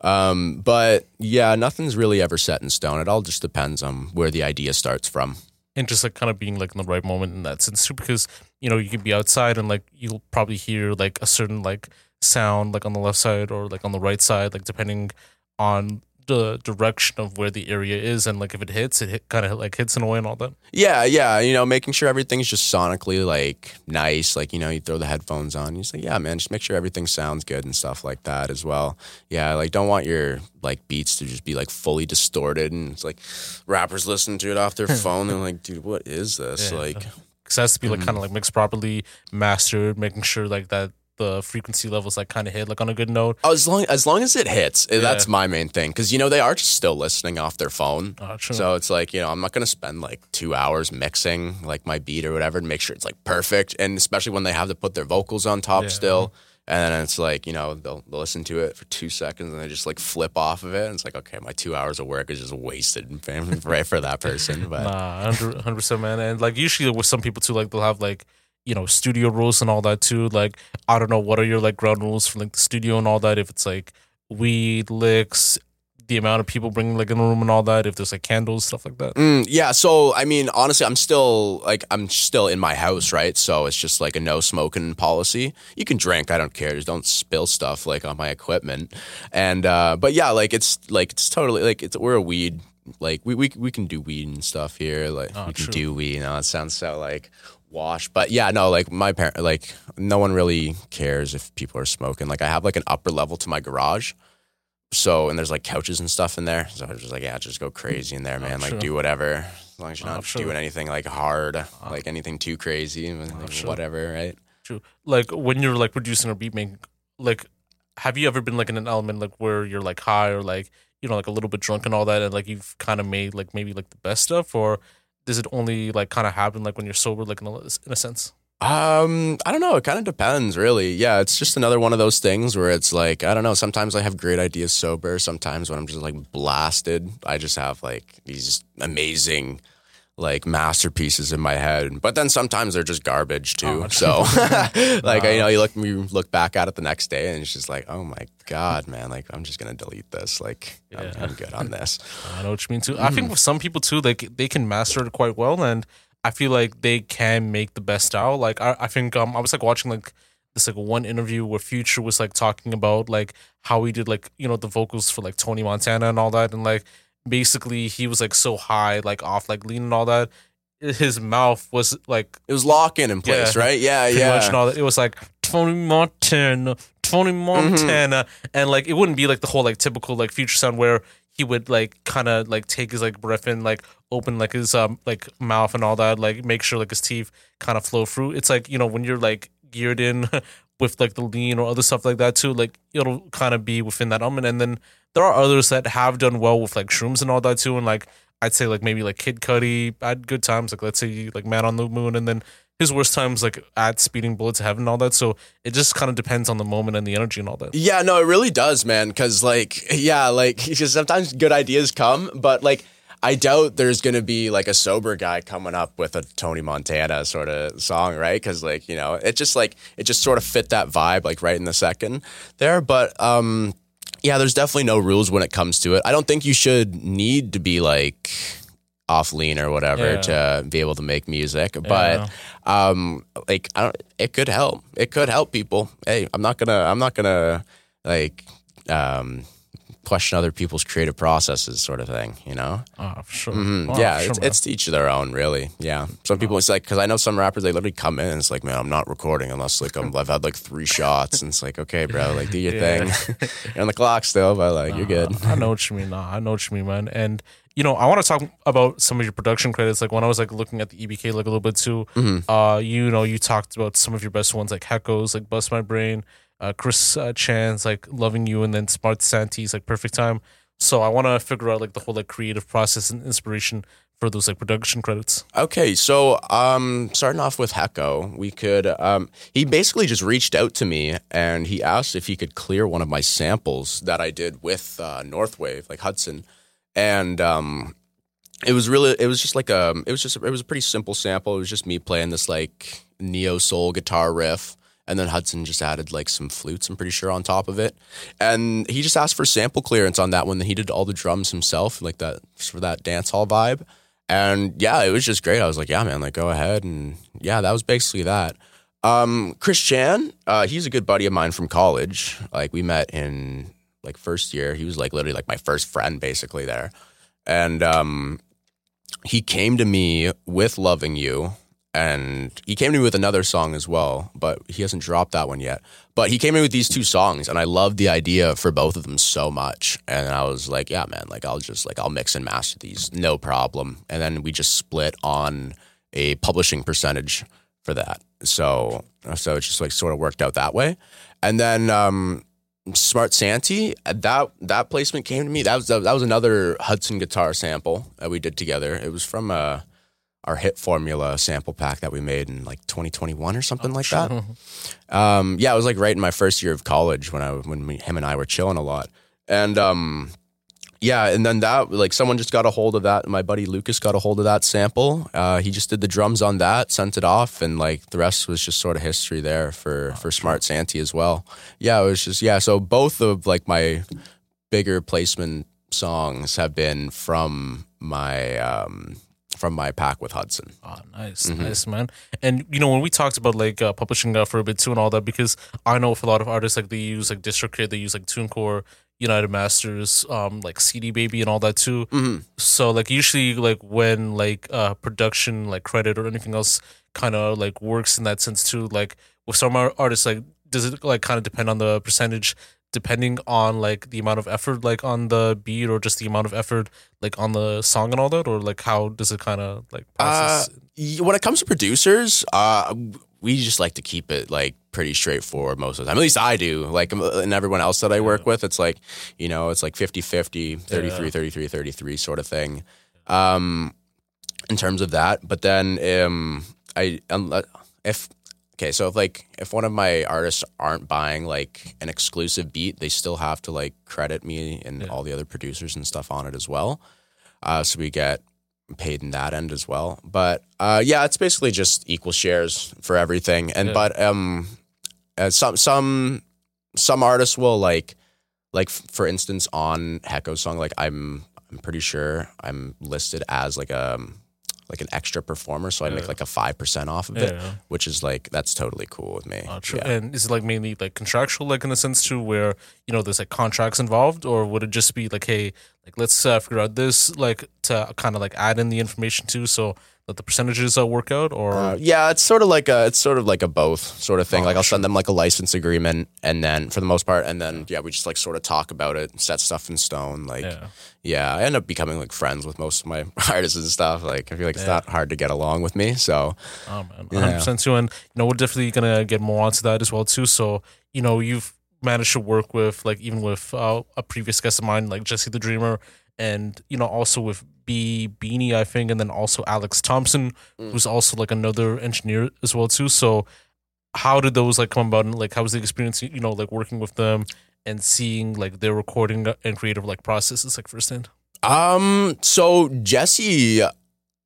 Um, but yeah, nothing's really ever set in stone. It all just depends on where the idea starts from. and just like kind of being like in the right moment in that sense too because you know you can be outside and like you'll probably hear like a certain like sound like on the left side or like on the right side like depending on the direction of where the area is and like if it hits it hit, kind of like hits in a way and all that Yeah, yeah. You know, making sure everything's just sonically like nice. Like, you know, you throw the headphones on, you say, yeah, man, just make sure everything sounds good and stuff like that as well. Yeah, like don't want your like beats to just be like fully distorted and it's like rappers listen to it off their phone. They're like, dude, what is this? Yeah. Like, because it has to be like kind of mm. like mixed properly mastered making sure like that the frequency levels like kind of hit like on a good note oh, as long as long as it hits, eh, that's my main thing. Because you know they are just still listening off their phone. true. So it's like, you know, I'm not going to spend like two hours mixing like my beat or whatever to make sure it's like perfect. And especially when they have to put their vocals on top Yeah. still. And then it's like, you know, they'll, they'll listen to it for two seconds and they just like flip off of it. And it's like, okay, my two hours of work is just wasted right for that person. But Nah, 100 percent, man. And like usually with some people too, like they'll have like you know studio rules and all that too. Like I don't know what are your like ground rules for like the studio and all that. If it's like weed licks, the amount of people bringing like in a room and all that. If there's like candles, stuff like that. Mm, yeah, so I mean, honestly, I'm still like I'm still in my house, right? So it's just like a no smoking policy. You can drink, I don't care. Just don't spill stuff like on my equipment. And uh, but yeah, like it's like it's totally like it's we're a weed. Like we we we can do weed and stuff here. Like Oh, we can true. do weed. You know, it sounds so like wash, but yeah, no, like my parent, like no one really cares if people are smoking. Like I have like an upper level to my garage. So and there's like couches and stuff in there. So I was just like, yeah, just go crazy in there, man. like sure. do whatever. As long as you're not doing anything like hard, like anything too crazy, like, sure. whatever, right? True. Like when you're like producing or beat making, like have you ever been like in an element like where you're like high or like you know like a little bit drunk and all that, and like you've kind of made like maybe like the best stuff, or does it only like kind of happen like when you're sober, like in a, in a sense? Um, I don't know. It kind of depends, really. Yeah, it's just another one of those things where it's like I don't know. Sometimes I have great ideas sober. Sometimes when I'm just like blasted, I just have like these amazing like masterpieces in my head. But then sometimes they're just garbage too. Oh, so like you know, you look you look back at it the next day and it's just like, oh my god, man! Like I'm just gonna delete this. Like I'm, I'm good on this. I know what you mean too. I think with some people too, like they can master it quite well, and I feel like they can make the best style. Like I, I think um, I was like watching like this like one interview where Future was like talking about like how he did like you know the vocals for like Tony Montana and all that, and like basically he was like so high like off like lean and all that. His mouth was like It was lock in in place, Yeah. right? Yeah, yeah. much and all that. It was like Tony Montana, Tony Montana, and like it wouldn't be like the whole like typical like future sound where he would like kind of like take his like breath in, like open like his um like mouth and all that, like make sure like his teeth kind of flow through. It's like you know when you're like geared in with like the lean or other stuff like that too, like it'll kind of be within that element. And then there are others that have done well with like shrooms and all that too, and like. I'd say like maybe like Kid Cudi had good times, like let's say like Man on the Moon, and then his worst times like at Speeding Bullet to Heaven and all that. So it just kind of depends on the moment and the energy and all that. Yeah, no, it really does, man. Because like, yeah, like because sometimes good ideas come, but like. I doubt there's gonna be like a sober guy coming up with a Tony Montana sort of song, right? Because like you know, it just like it just sort of fit that vibe like right in the second there. But um, yeah, there's definitely no rules when it comes to it. I don't think you should need to be like off lean or whatever Yeah. to be able to make music, but um, like I don't, it could help. It could help people. Hey, I'm not gonna. I'm not gonna like um, question other people's creative processes, sort of thing. You know. Oh, for sure. Mhm. Oh, yeah, sure, it's, it's to each their own, really. Yeah. Some people, it's like, because I know some rappers, they literally come in and it's like, man, I'm not recording unless like I'm, I've had like three shots. And it's like, okay, bro, like do your Yeah. thing. You're on the clock still, but like, you're good. I know what you mean. Nah, I know what you mean, man. And you know, I want to talk about some of your production credits. Like when I was like looking at the EBK like a little bit too. Mm-hmm. Uh, you know, you talked about some of your best ones like Hecko's, like Bust My Brain, uh, Chris uh, Chan's like Loving You, and then Smart Santi's like Perfect Time. So I want to figure out like the whole like creative process and inspiration for those like production credits. Okay, so um, starting off with Hecko, we could. Um, he basically just reached out to me and he asked if he could clear one of my samples that I did with uh, Northwave, like Hudson, and um, it was really, it was just like a, it was just, it was a pretty simple sample. It was just me playing this like neo soul guitar riff. And then Hudson just added like some flutes, I'm pretty sure, on top of it. And he just asked for sample clearance on that one. He did all the drums himself, like that for that dance hall vibe. And yeah, it was just great. I was like, yeah, man, like go ahead. And yeah, that was basically that. Um, Chris Chan, uh, he's a good buddy of mine from college. Like we met in like first year. He was like literally like my first friend basically there. And um, he came to me with Loving You. And he came to me with another song as well, but he hasn't dropped that one yet. But he came in with these two songs, and I loved the idea for both of them so much. And I was like, yeah, man, like I'll just like I'll mix and master these, no problem. And then we just split on a publishing percentage for that. So so it just like sort of worked out that way. And then um, Smart Santi, that that placement came to me. That was that was another Hudson guitar sample that we did together. It was from uh, our hit formula sample pack that we made in like 2021 or something like that. Um, yeah, it was like right in my first year of college when I when we, him and I were chilling a lot, and um, yeah, and then that like someone just got a hold of that. My buddy Lucas got a hold of that sample. Uh, he just did the drums on that, sent it off, and like the rest was just sort of history there for for Smart Santi as well. Yeah, it was just yeah. So both of like my bigger placement songs have been from my um from my pack with Hudson. Oh, nice, Mm-hmm. nice, man. And you know, when we talked about like uh, publishing uh, for a bit too and all that, because I know for a lot of artists, like they use like DistroKid, they use like TuneCore, United Masters, um, like CD Baby and all that too. Mm-hmm. So like usually like when like uh production like credit or anything else kind of like works in that sense too. Like with some artists, like does it like kind of depend on the percentage? Depending on like the amount of effort like on the beat or just the amount of effort like on the song and all that or like how does it kind of like process Y- when it comes to producers, uh, we just like to keep it like pretty straightforward most of the time. At least I do. Like, and everyone else that I work with, it's like, you know, it's like 50 50, 33, 33, 33 sort of thing um, in terms of that. But then, um, I, if, okay, so if like, if one of my artists aren't buying like an exclusive beat, they still have to like credit me and all the other producers and stuff on it as well. Uh, so we get paid in that end as well. But uh, yeah, it's basically just equal shares for everything. And Yeah. but um, uh, some some some artists will like like f- for instance on Hecko's song, like I'm I'm pretty sure I'm listed as like a like an extra performer, so I make like a five percent off of it, Yeah. which is like that's totally cool with me. Uh. Yeah. And is it like mainly like contractual, like in the sense too, where you know there's like contracts involved, or would it just be like, hey, like let's uh, figure out this, like to kind of like add in the information too, so that the percentages uh, work out, or Uh, yeah, it's sort of like a it's sort of like a both sort of thing. Oh, like I'll send them like a license agreement, and then for the most part, and then yeah, we just like sort of talk about it, set stuff in stone. Like yeah, yeah, I end up becoming like friends with most of my artists and stuff. Like I feel like it's not hard to get along with me. So oh man, 100 percent too, and you know we're definitely gonna get more onto that as well too. So you know you've managed to work with like even with uh, a previous guest of mine, like Jesse the Dreamer, and you know also with B Beanie, I think, and then also Alex Thompson, who's also like another engineer as well too. So how did those like come about and like how was the experience you know like working with them and seeing like their recording and creative like processes like firsthand Um, so Jesse,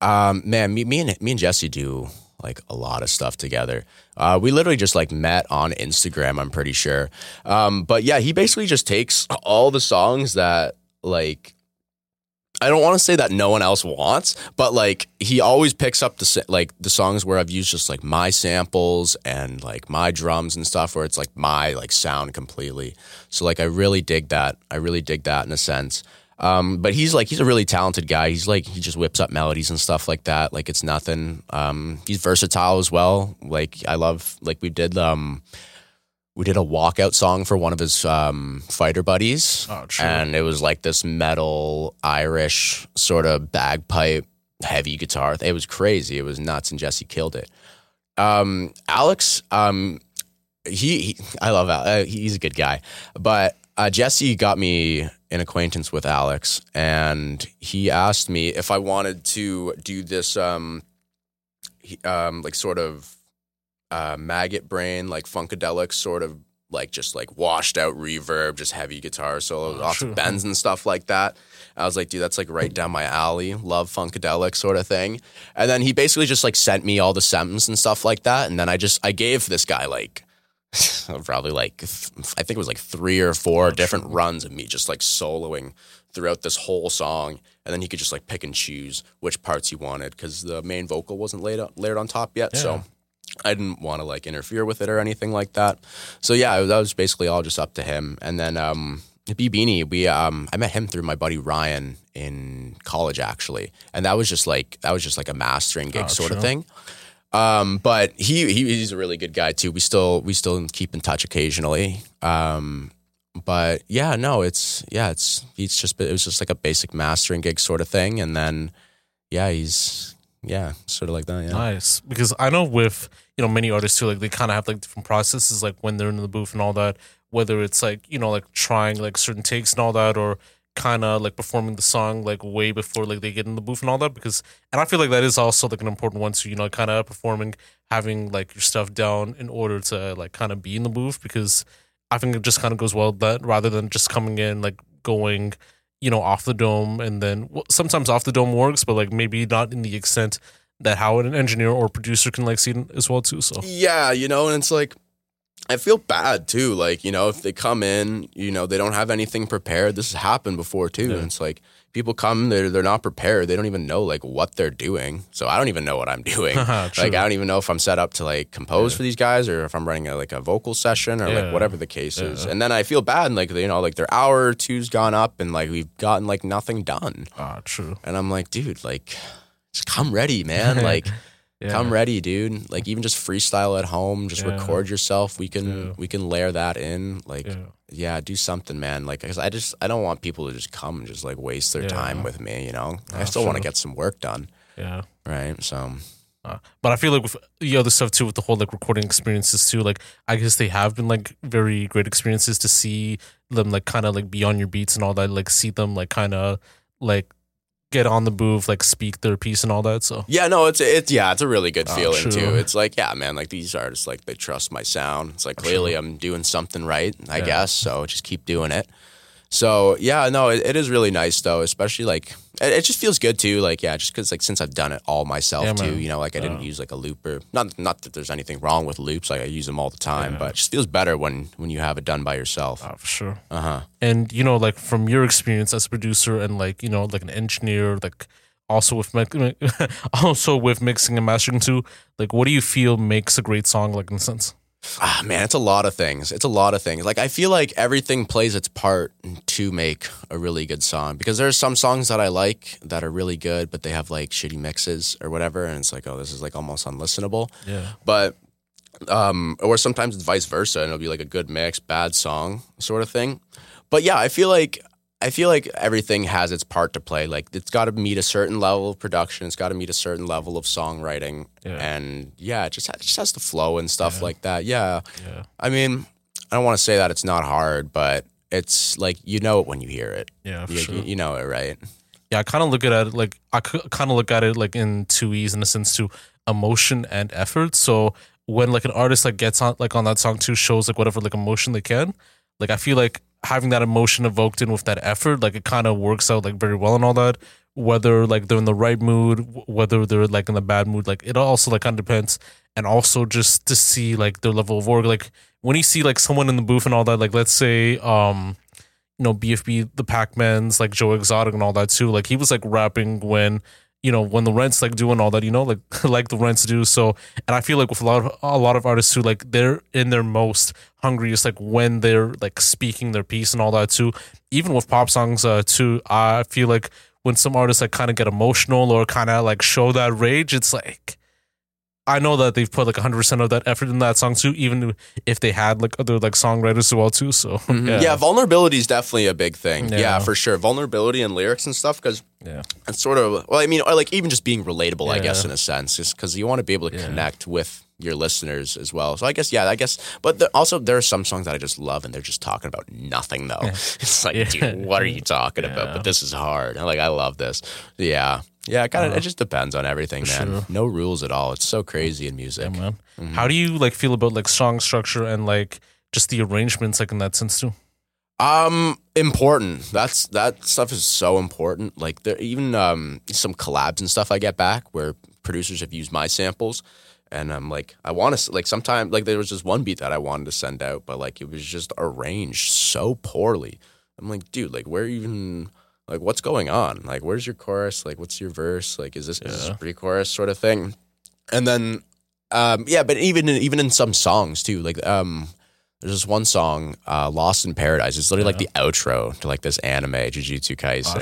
um, man, me, me and me and Jesse do like a lot of stuff together. Uh, we literally just like met on Instagram. I'm pretty sure. Um, but yeah, he basically just takes all the songs that like I don't want to say that no one else wants, but like he always picks up the like the songs where I've used just like my samples and like my drums and stuff where it's like my like sound completely. So like I really dig that. I really dig that in a sense. Um, but he's like he's a really talented guy. He's like he just whips up melodies and stuff like that. Like it's nothing. Um, he's versatile as well. Like I love like we did um we did a walkout song for one of his um, fighter buddies, Oh, true. and it was like this metal Irish sort of bagpipe heavy guitar. It was crazy. It was nuts, and Jesse killed it. Um, Alex, um, he, he I love Alex. Uh, he's a good guy, but uh, Jesse got me an acquaintance with Alex, and he asked me if I wanted to do this, um, he, um, like sort of uh, maggot brain, like funkadelic sort of like just like washed out reverb, just heavy guitar solos, Oh, lots true. of bends and stuff like that. I was like, dude, that's like right down my alley. Love funkadelic sort of thing. And then he basically just like sent me all the stems and stuff like that. And then I just I gave this guy like probably like I think it was like three or four different runs of me just like soloing throughout this whole song, and then he could just like pick and choose which parts he wanted because the main vocal wasn't laid up, layered on top yet. Yeah. So I didn't want to like interfere with it or anything like that. So yeah, that was basically all just up to him. And then um, B Beanie, we um, I met him through my buddy Ryan in college actually, and that was just like that was just like a mastering gig Oh, sort of thing. Um, but he, he he's a really good guy too. We still we still keep in touch occasionally. Um, but yeah, no, it's yeah, it's he's just it was just like a basic mastering gig sort of thing, and then yeah, he's yeah, sort of like that. Yeah. Nice, because I know with you know many artists too, like they kind of have like different processes, like when they're in the booth and all that. Whether it's like you know like trying like certain takes and all that, or kind of like performing the song like way before like they get in the booth and all that. Because and I feel like that is also like an important one to you know kind of performing, having like your stuff down in order to like kind of be in the booth. Because I think it just kind of goes well that rather than just coming in like going you know off the dome and then well, sometimes off the dome works, but like maybe not in the extent that how an engineer or producer can like see it as well too. So Yeah, you know, and it's like I feel bad too. Like, you know, if they come in, you know, they don't have anything prepared. This has happened before too. Yeah. And it's like people come, they're they're not prepared. They don't even know like what they're doing. So I don't even know what I'm doing. Like I don't even know if I'm set up to like compose for these guys or if I'm running a, like a vocal session or Yeah. like whatever the case is. And then I feel bad, and like you know, like their hour or two's gone up and like we've gotten like nothing done. ah, true. And I'm like, dude, like just come ready, man. Like Yeah. come ready, dude. Like even just freestyle at home, just Yeah. record yourself. We can Yeah. we can layer that in. Like Yeah. do something, man. Like I just I don't want people to just come and just like waste their time with me. You know, I still want to get some work done, Yeah. right? So Uh, but I feel like with the other stuff too, with the whole like recording experiences too, like I guess they have been like very great experiences to see them like kind of like be on your beats and all that, like see them like kind of like get on the booth, like speak their piece and all that. So yeah, no, it's it's yeah, it's a really good Oh, feeling true. too. It's like yeah, man, like these artists like they trust my sound. It's like clearly I'm doing something right, I Yeah. guess. So just keep doing it. So yeah, no, it, it is really nice though, especially like it, it just feels good too. Like yeah, just because like since I've done it all myself Yeah, too, you know, like I didn't use like a looper. Not not that there's anything wrong with loops. Like I use them all the time, Yeah. but it just feels better when when you have it done by yourself. uh, for sure. Uh huh. And you know, like from your experience as a producer and like you know, like an engineer, like also with also with mixing and mastering too, like what do you feel makes a great song? Like in a sense. Ah, man, it's a lot of things. It's a lot of things. Like I feel like everything plays its part to make a really good song because there's some songs that I like that are really good, but they have like shitty mixes or whatever, and it's like, oh, this is like almost unlistenable. Yeah. But um, or sometimes it's vice versa, and it'll be like a good mix, bad song sort of thing. But yeah, I feel like I feel like everything has its part to play. Like it's got to meet a certain level of production. It's got to meet a certain level of songwriting, Yeah. and yeah, it just it just has to flow and stuff Yeah. like that. Yeah, Yeah. I mean, I don't want to say that it's not hard, but it's like you know it when you hear it. Yeah. You, sure. you, you know it, right? yeah, I kind of look at it like I kind of look at it like in two e's in a sense to emotion and effort. So when like an artist like gets on like on that song too shows like whatever like emotion they can, like I feel like having that emotion evoked in with that effort, like it kind of works out like very well and all that. Whether like they're in the right mood, whether they're like in the bad mood, like it also like kind of depends. And also just to see like their level of work, like when you see like someone in the booth and all that, like let's say um you know BFB the Packman's like Joe Exotic and all that too. Like he was like rapping when you know when the rents like doing all that you know like like the rents do so and i feel like with a lot of a lot of artists too like they're in their most hungriest like when they're like speaking their piece and all that too even with pop songs uh too i feel like when some artists like kind of get emotional or kind of like show that rage it's like I know that they've put like 100% of that effort in that song too, even if they had like other like songwriters as well too. So Yeah. yeah, vulnerability is definitely a big thing. Yeah, Yeah. for sure. Vulnerability and lyrics and stuff because yeah, it's sort of well, I mean, or like even just being relatable, I guess, in a sense, just because you want to be able to Yeah. connect with your listeners as well. So I guess, yeah, I guess, but there, also there are some songs that I just love, and they're just talking about nothing though. It's like, Yeah. dude, what are you talking about? But this is hard. Like, I love this. Yeah, yeah. It kind of, it just depends on everything, man. Uh-huh. sure. No rules at all. It's so crazy in music. yeah. Mm-hmm. How do you like feel about like song structure and like just the arrangements like in that sense too? Um, important. That's that stuff is so important. Like there, even um, some collabs and stuff I get back where producers have used my samples, and I'm like, I want to like sometimes like there was just one beat that I wanted to send out, but like it was just arranged so poorly. I'm like, dude, like where even like what's going on? Like where's your chorus? Like what's your verse? Like is this, is this Yeah. pre-chorus sort of thing? And then, um, yeah, but even even in some songs too, like um, there's this one song, uh, "Lost in Paradise." It's literally like the outro to like this anime, Jujutsu Kaisen. Ah.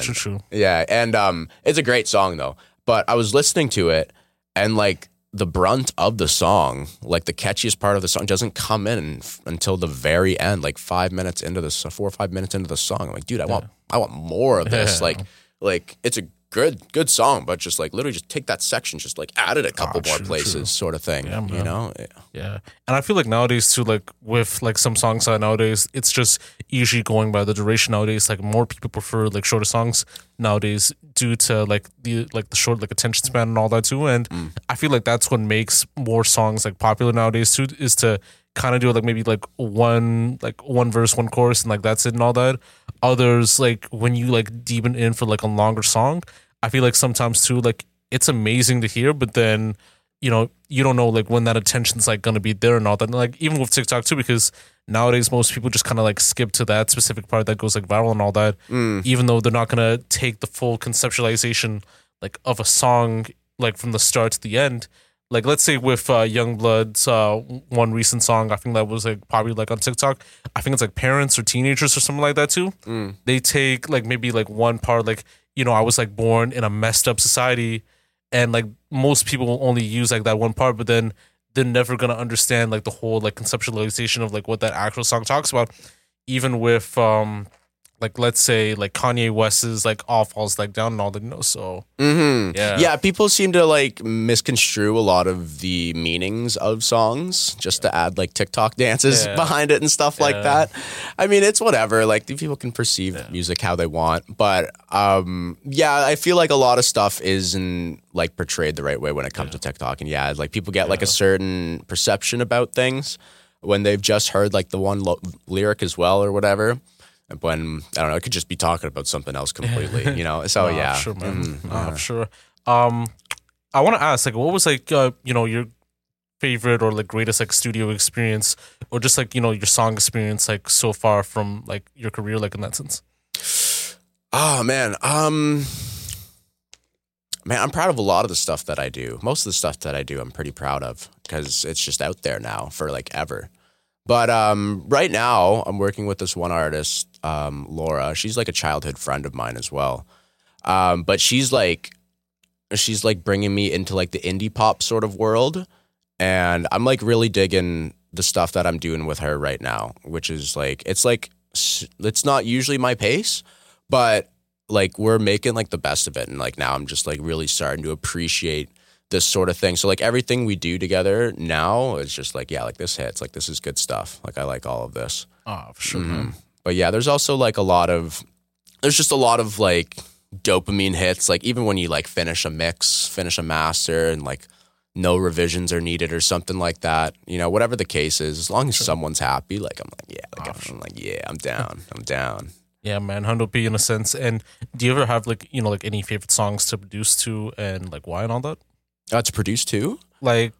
Yeah, and um, it's a great song though. But I was listening to it, and like the brunt of the song, like the catchiest part of the song, doesn't come in f- until the very end, like five minutes into the four or five minutes into the song. I'm like, dude, I want, I want more of this. Yeah. Like, like it's a good, good song, but just like literally, just take that section, just like add it a couple Ah, more true, places, true. sort of thing. Yeah, you know? Yeah. And I feel like nowadays too, like with like some songs out nowadays, it's just usually going by the duration nowadays. Like more people prefer like shorter songs nowadays due to like the like the short like attention span and all that too. And I feel like that's what makes more songs like popular nowadays too, is to kind of do like maybe like one like one verse, one chorus, and like that's it and all that. Others like when you like deepen in for like a longer song, I feel like sometimes too like it's amazing to hear, but then you know, you don't know like when that attention's like gonna be there and all that. And, like even with TikTok too, because nowadays most people just kind of like skip to that specific part that goes like viral and all that, even though they're not gonna take the full conceptualization like of a song like from the start to the end. Like let's say with uh, Yungblud's uh, one recent song, I think that was like probably like on TikTok. I think it's like parents or teenagers or something like that too. They take like maybe like one part, like you know, I was like born in a messed up society and like most people only use like that one part but then they're never gonna understand like the whole like conceptualization of like what that actual song talks about. Even with um like let's say like kanye west's like all falls like down and all that you know so Mm-hmm. Yeah. yeah. People seem to like misconstrue a lot of the meanings of songs just to add like TikTok dances Yeah. behind it and stuff like that. I mean, it's whatever. Like people can perceive music how they want, but um, yeah, I feel like a lot of stuff isn't like portrayed the right way when it comes to TikTok, and yeah, like people get like a certain perception about things when they've just heard like the one lo- lyric as well or whatever. When I don't know, I could just be talking about something else completely, you know. So yeah, for sure man Mhm, Nah, for sure um i want to ask like what was like uh you know your favorite or like greatest like studio experience or just like you know your song experience like so far from like your career like in that sense Oh man, um, man, I'm proud of a lot of the stuff that I do. Most of the stuff that I do, I'm pretty proud of because it's just out there now for like ever. But um, right now, I'm working with this one artist, um, Laura. She's like a childhood friend of mine as well. Um, but she's like, she's like bringing me into like the indie pop sort of world, and I'm like really digging the stuff that I'm doing with her right now, which is like it's like it's not usually my pace, but like we're making like the best of it and like now i'm just like really starting to appreciate this sort of thing so like everything we do together now is just like yeah like this hits like this is good stuff like i like all of this oh for sure mm-hmm. man but yeah there's also like a lot of there's just a lot of like dopamine hits like even when you like finish a mix finish a master and like no revisions are needed or something like that. You know, whatever the case is, as long as someone's happy, like I'm like, yeah, like, Oh, I'm like, yeah, I'm down. I'm down. Yeah, man, Hundo P in a sense. And do you ever have like you know like any favorite songs to produce to and like why and all that? Uh, it's produced too. Like,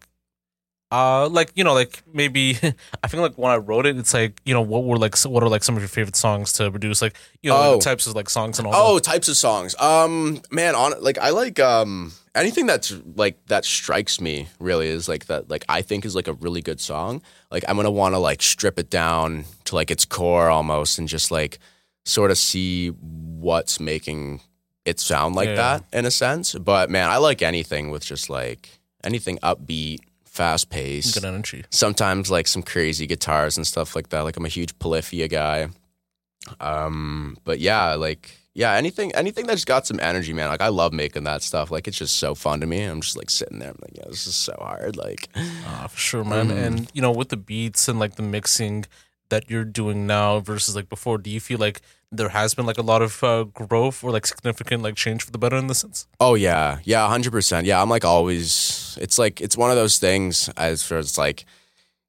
uh, like you know like maybe I think like when I wrote it, it's like you know what were like what are like some of your favorite songs to produce? Like you know Oh. types of like songs and all. Oh, types of songs. Um, man, on like I like um anything that's like that strikes me really is like that like I think is like a really good song. Like I'm gonna want to like strip it down to like its core almost and just like sort of see what's making it sound like Yeah. that in a sense. But man, I like anything with just like anything upbeat, fast paced, good energy. sometimes like some crazy guitars and stuff like that. Like I'm a huge Polyphia guy. Um, but yeah, like yeah, anything anything that's got some energy, man. Like I love making that stuff. Like it's just so fun to me. I'm just like sitting there. I'm like, yeah, this is so hard. Like Uh, for sure, man. Mm. And you know, with the beats and like the mixing that you're doing now versus like before, do you feel like there has been like a lot of uh, growth or like significant like change for the better in this sense? Oh yeah, yeah, hundred percent. Yeah, I'm like always. It's like it's one of those things as far as like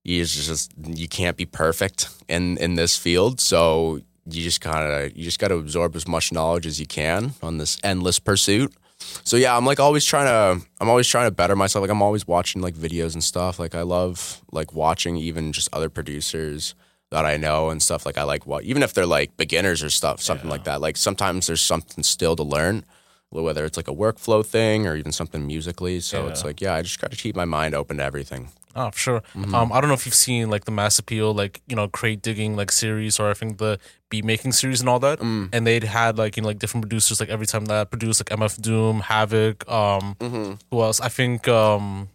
you just you can't be perfect in in this field, so you just kind of you just got to absorb as much knowledge as you can on this endless pursuit. So yeah, I'm like always trying to I'm always trying to better myself. Like I'm always watching like videos and stuff. Like I love like watching even just other producers that I know and stuff. Like I like what even if they're like beginners or stuff, something like that. Like sometimes there's something still to learn whether it's like a workflow thing or even something musically. So it's like, yeah, I just got to keep my mind open to everything. Oh, sure. Mm-hmm. Um, I don't know if you've seen like the Mass Appeal, like you know, crate digging like series, or I think the beat making series and all that. Mm. And they'd had like you know like different producers like every time that produced like MF Doom, Havoc, um, Mm-hmm. who else? I think um,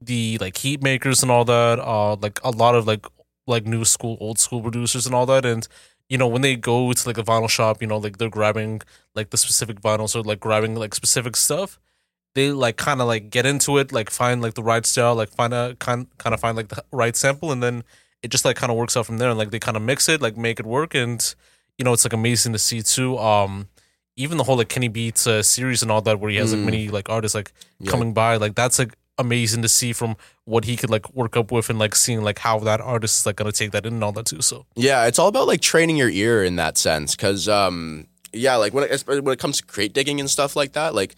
the like Heatmakerz and all that. Uh, like a lot of like like new school, old school producers and all that. And you know when they go to like a vinyl shop, you know like they're grabbing like the specific vinyls or like grabbing like specific stuff they like kind of like get into it, like find like the right style, like find a kind kind of find like the right sample, and then it just like kind of works out from there. And like they kind of mix it, like make it work, and you know it's like amazing to see too. Um, even the whole like Kenny Beats uh, series and all that, where he has like Mm. many like artists like Yeah. coming by, like that's like amazing to see from what he could like work up with and like seeing like how that artist is like gonna take that in and all that too. So Yeah, it's all about like training your ear in that sense. Cause, um, yeah, like when it, when it comes to crate digging and stuff like that, like,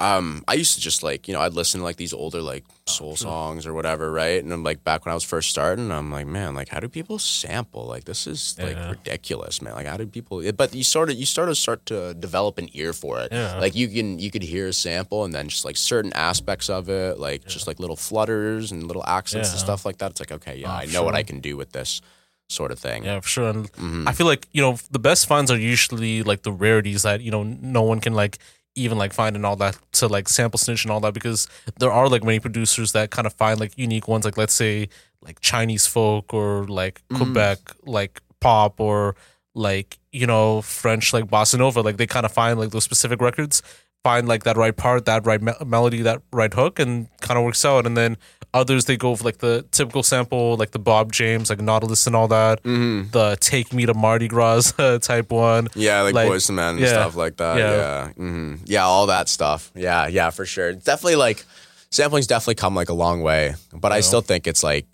um, I used to just like, you know, I'd listen to like these older like soul songs or whatever, right? And I'm like, back when I was first starting, I'm like, man, like, how do people sample? Like, this is like Yeah. ridiculous, man. Like, how do people? But you sort of, you sort of start to develop an ear for it. Yeah. Like, you can, you could hear a sample and then just like certain aspects of it, like just like little flutters and little accents and stuff like that. It's like, okay, yeah, Oh, I know what. I can do with this sort of thing. yeah, for sure. And Mhm. I feel like you know the best finds are usually like the rarities that you know no one can like even like find and all that to like sample snitch and all that because there are like many producers that kind of find like unique ones like let's say like Chinese folk or like mm. Quebec like pop or like you know French like bossa nova like they kind of find like those specific records find like that right part that right me- melody that right hook and kind of works out. And then others they go for like the typical sample like the Bob James like Nautilus and all that Mm-hmm. the Take Me to Mardi Gras type one. Yeah, like, Like, Boyz II Men and yeah, stuff like that. yeah. Yeah, hmm yeah, all that stuff. Yeah, yeah, for sure. It's definitely like sampling's definitely come like a long way, but I still think it's like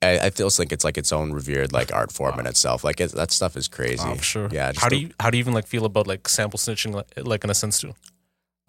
I, I still think it's like its own revered like art form in itself. Like it, that stuff is crazy. Oh, sure. Yeah. Just How do you how do you even like feel about like sample snitching like, like in a sense too?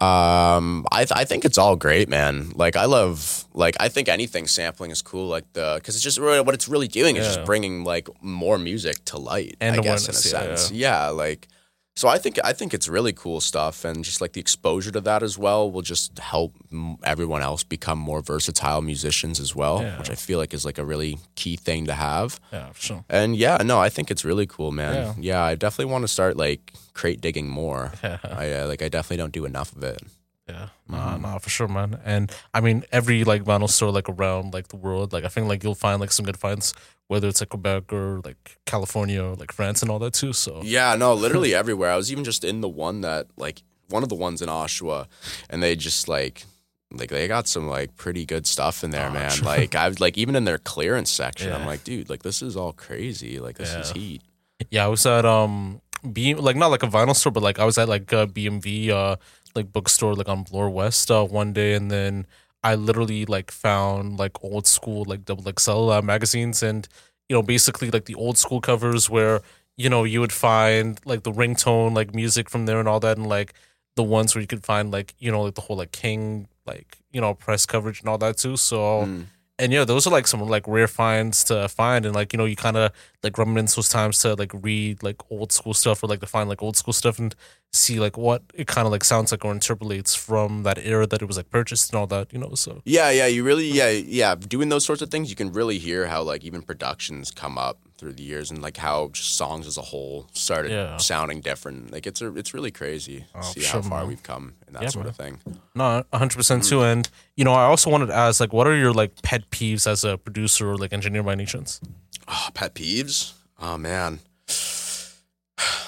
Um, I th- I think it's all great, man. Like I love like I think anything sampling is cool. Like the because it's just really what it's really doing is Yeah. just bringing like more music to light. And I guess in a awareness, yeah, sense, yeah. Like so, I think I think it's really cool stuff, and just like the exposure to that as well will just help everyone else become more versatile musicians as well, Yeah. which I feel like is like a really key thing to have. Yeah, sure. And yeah, no, I think it's really cool, man. Yeah, I definitely want to start like crate digging more. I uh, like I definitely don't do enough of it. Yeah, nah, nah, for sure, man. And I mean, every like vinyl store like around like the world, like I think like you'll find like some good finds, whether it's like Quebec or like California or like France and all that too. So Yeah, no, literally everywhere. I was even just in the one that like one of the ones in Oshawa, and they just like like they got some like pretty good stuff in there, Oh, man. sure. Like I was like even in their clearance section, I'm like, dude, like this is all crazy. Like this is heat. yeah, I was at um B like not like a vinyl store, but like I was at like a BMV uh like bookstore like on Bloor West uh, one day, and then I literally like found like old school like double XL uh, magazines and you know basically like the old school covers where you know you would find like the ringtone like music from there and all that and like the ones where you could find like you know like the whole like King like you know press coverage and all that too. So Mm. And yeah, those are like some like rare finds to find, and like you know, you kind of like reminisce those times to like read like old school stuff or like to find like old school stuff and see like what it kind of like sounds like or interpolates from that era that it was like purchased and all that, you know. So Yeah, yeah, you really, yeah, yeah. Doing those sorts of things, you can really hear how like even productions come up through the years, and like how just songs as a whole started Yeah. sounding different. Like it's a, it's really crazy to Oh, see sure, how far man. we've come and that Yeah, sort man. of thing. no, hundred percent too. And you know, I also wanted to ask like, what are your like pet peeves as a producer or like engineer by any chance? Oh, pet peeves? Oh man.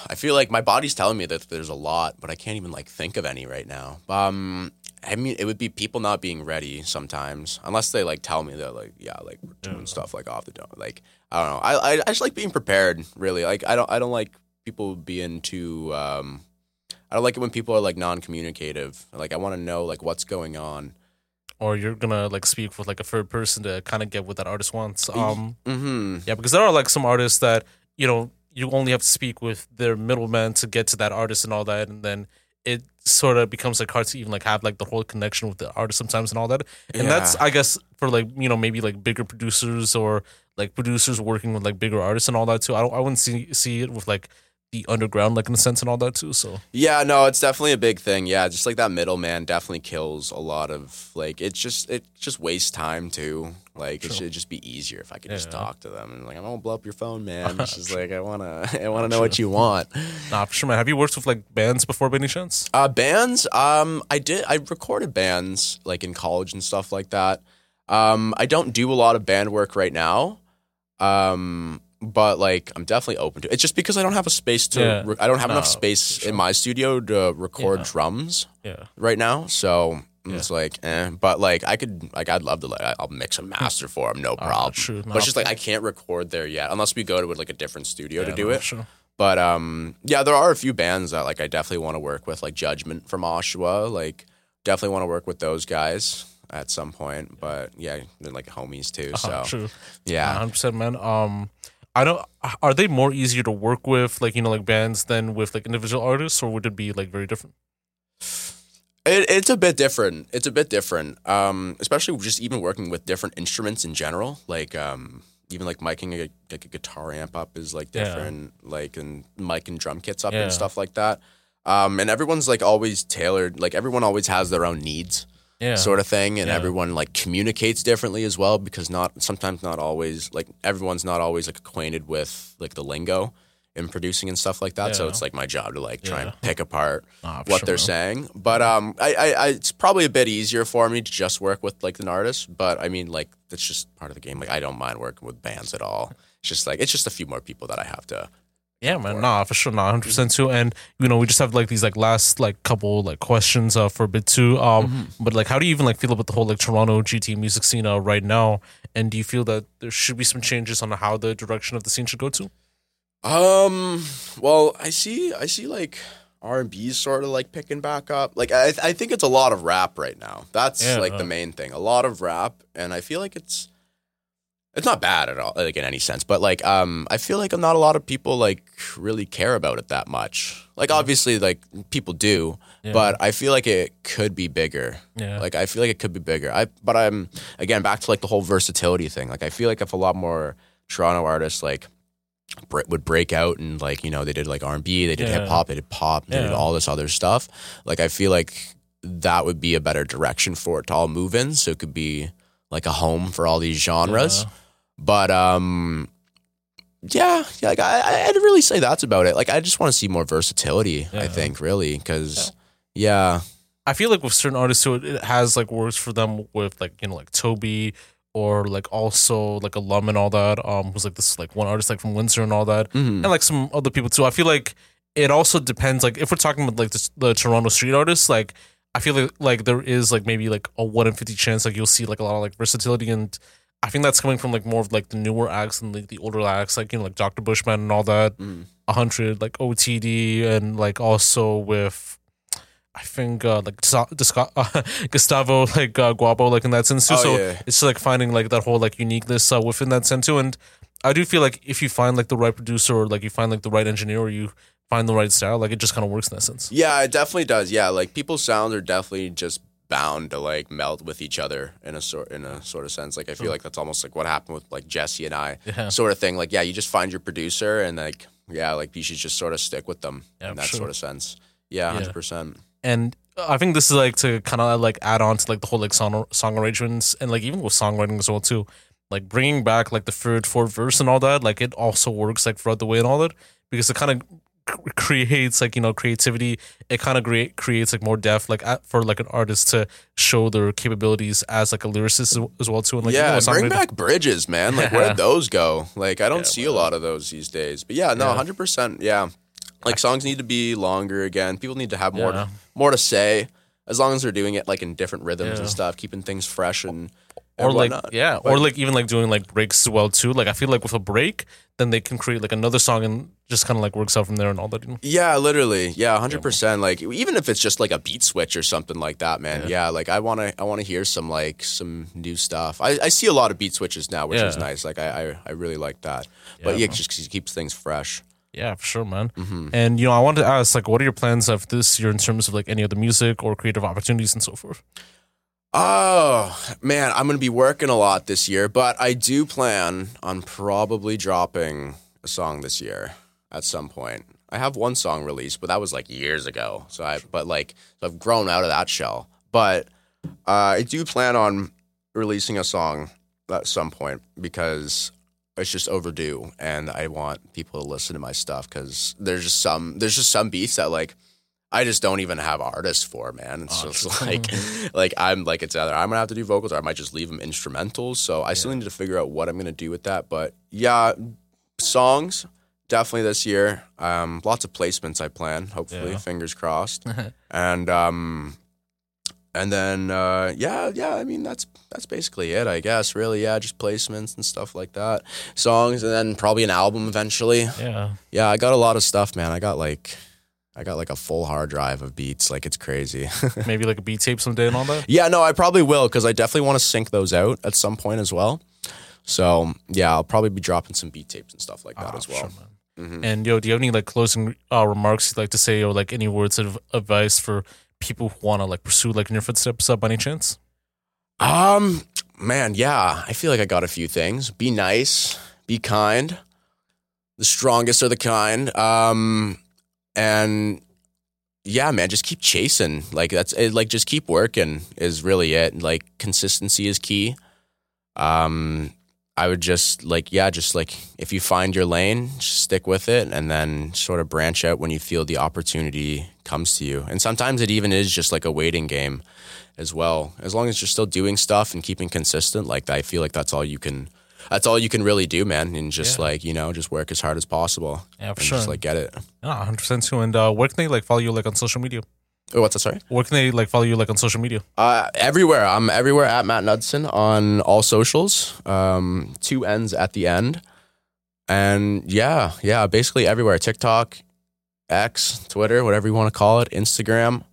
I feel like my body's telling me that there's a lot, but I can't even like think of any right now. Um I mean it would be people not being ready sometimes. Unless they like tell me that like yeah, like we're doing Yeah. stuff like off the dome. Like I don't know. I, I I just like being prepared, really. Like I don't I don't like people being too um I don't like it when people are like non-communicative. Like I want to know like what's going on. Or you're gonna like speak with like a third person to kind of get what that artist wants. Um, Mhm. Yeah, because there are like some artists that you know you only have to speak with their middleman to get to that artist and all that, and then it sort of becomes like hard to even like have like the whole connection with the artist sometimes and all that. And that's I guess for like you know maybe like bigger producers or like producers working with like bigger artists and all that too. I don't I wouldn't see see it with like the underground like in a sense and all that too. So Yeah, no, it's definitely a big thing. Yeah, just like that middleman definitely kills a lot of like it's just it just wastes time too. Like it should just be easier if I could just talk to them and like I don't blow up your phone, man. It's just like I wanna I wanna know what you want. nah, for sure, man. Have you worked with like bands before by any chance? Uh, bands. Um, I did. I recorded bands like in college and stuff like that. Um, I don't do a lot of band work right now. Um, but like I'm definitely open to. it. It's just because I don't have a space to. Yeah. re- I don't have No, enough space sure. in my studio to record Yeah. drums Yeah, right now. So Yeah. it's like, eh. But like I could, like I'd love to. Like I'll mix a master for them, no Ah, problem. true. But it's just like I can't record there yet unless we go to like a different studio to do it. Sure. But um, yeah, there are a few bands that like I definitely want to work with, like Judgment from Oshawa. Like definitely want to work with those guys at some point. But yeah, they're like homies too. So Uh-huh, true. yeah, hundred percent, man. Um, I don't. Are they more easier to work with, like you know, like bands than with like individual artists, or would it be like very different? it, it's a bit different. It's a bit different. Um, especially just even working with different instruments in general. Like um, even like miking a, like a guitar amp up is like Yeah. different. Like and mic and drum kits up Yeah. and stuff like that. Um, and everyone's like always tailored. Like everyone always has their own needs. Yeah, sort of thing and Yeah. everyone like communicates differently as well because not sometimes not always like everyone's not always like acquainted with like the lingo in producing and stuff like that so it's like my job to like try Yeah. and pick apart Nah, what sure, they're saying. But um I, I i it's probably a bit easier for me to just work with like an artist but i mean like that's just part of the game. Like i don't mind working with bands at all. It's just like it's just a few more people that i have to Yeah, man. Nah, for sure. Nah, hundred percent too. And you know, we just have like these like last like couple like questions uh, for a bit too. Um, Mm-hmm. but like, how do you even like feel about the whole like Toronto GT music scene uh, right now? And do you feel that there should be some changes on how the direction of the scene should go to? Um. Well, I see. I see. Like R and B sort of like picking back up. Like I, I think it's a lot of rap right now. That's Yeah. like the main thing. A lot of rap, and I feel like it's it's not bad at all, like in any sense. But like, um, I feel like not a lot of people like really care about it that much. Like obviously, like people do, Yeah. but I feel like it could be bigger. Yeah, Like I feel like it could be bigger. I but I'm again back to like the whole versatility thing. Like I feel like if a lot more Toronto artists like would break out and like you know they did like R and B, they did Yeah. hip hop, they did pop, they did all this other stuff. Like I feel like that would be a better direction for it to all move in. So it could be like a home for all these genres. Yeah. But um. Yeah, yeah, like I, I- I'd really say that's about it. Like, I just want to see more versatility. I think, really, because yeah, I feel like with certain artists too, it- has like works for them with like you know like Toby or like also like Alum and all that. Um, who's like this like one artist like from Windsor and all that, Mhm. and like some other people too. I feel like it also depends. Like if we're talking about like the, the Toronto street artists, like I feel like like there is like maybe like a one in fifty chance like you'll see like a lot of like versatility and. I think that's coming from like more of like the newer acts and like the older acts, like you know, like Dr. Bushman and all that. A hundred like OTD and like also with I think uh, like uh, Gustavo like uh, Guapo like in that sense too. Oh, so yeah. it's like finding like that whole like uniqueness uh, within that sense too. And I do feel like if you find like the right producer or like you find like the right engineer or you find the right style, like it just kind of works in that sense. Yeah, it definitely does. Yeah, like people's sounds are definitely just bound to like melt with each other in a sort in a sort of sense. Like I feel like that's almost like what happened with like Jesse and I, Yeah. sort of thing. Like yeah, you just find your producer and like yeah, like you should just sort of stick with them Yeah, in that sure. sort of sense. Yeah, hundred percent. and I think this is like to kind of like add on to like the whole like song song arrangements and like even with songwriting as well too, like bringing back like the third, fourth verse and all that. Like it also works like throughout the way and all that because it kind of creates like you know creativity. It kind of create creates like more depth like at, for like an artist to show their capabilities as like a lyricist as, as well too. And like yeah, even with bring songwriting- back bridges, man. Like where did those go? Like I don't Yeah, see a lot of those these days. But yeah, no, Yeah. hundred percent. Yeah, like songs need to be longer again. People need to have more Yeah. to, more to say. As long as they're doing it like in different rhythms Yeah. and stuff, keeping things fresh and, or like whatnot. yeah, or like even like doing like breaks as well too. Like I feel like with a break, then they can create like another song and just kind of like works out from there and all that. You know? Yeah, literally. Yeah, hundred percent. Like even if it's just like a beat switch or something like that, man. Yeah, like I wanna I wanna hear some like some new stuff. I, I see a lot of beat switches now, which is nice. Like I, I, I really like that. But yeah, it just keeps things fresh. Yeah, for sure, man. Mm-hmm. And you know, I wanted to ask, like, what are your plans of this year in terms of like any other music or creative opportunities and so forth? Oh man, I'm gonna be working a lot this year, but I do plan on probably dropping a song this year at some point. I have one song released, but that was like years ago. So I, but like, I've grown out of that shell. But uh, I do plan on releasing a song at some point because it's just overdue, and I want people to listen to my stuff because there's just some there's just some beats that like I just don't even have artists for, man. It's Oh, just like like I'm like it's either I'm gonna have to do vocals or I might just leave them instrumentals. So I still need to figure out what I'm gonna do with that. But yeah, songs definitely this year. Um, lots of placements I plan. Hopefully, Yeah. fingers crossed. and um, and then uh, yeah, yeah. I mean that's that's basically it. I guess really, yeah, just placements and stuff like that. Songs and then probably an album eventually. Yeah, Yeah, I got a lot of stuff, man. I got like. I got like a full hard drive of beats. Like it's crazy. maybe like a beat tape someday and all that. Yeah, no, I probably will because I definitely want to sync those out at some point as well. So yeah, I'll probably be dropping some beat tapes and stuff like that Ah, as well. sure, man. Mhm. And yo, do you have any like closing uh, remarks you'd like to say, or like any words of advice for people who want to like pursue like in your footsteps uh, by any chance? Um, man, yeah, I feel like I got a few things. Be nice, be kind. The strongest are the kind. Um, and yeah, man, just keep chasing. Like that's it, like just keep working is really it. Like consistency is key. Um, I would just like yeah, just like if you find your lane, stick with it, and then sort of branch out when you feel the opportunity comes to you. And sometimes it even is just like a waiting game as well. As long as you're still doing stuff and keeping consistent, like I feel like that's all you can. That's all you can really do, man. And just Yeah. like you know, just work as hard as possible Yeah, for and sure. just like get it. Yeah, hundred percent too. And uh, where can they like follow you like on social media? Oh, what's that? Sorry. Where can they like follow you like on social media? Uh, everywhere. I'm everywhere at Matt Knudsen on all socials. Um, two N's at the end. And yeah, yeah, basically everywhere. TikTok, X, Twitter, whatever you want to call it, Instagram,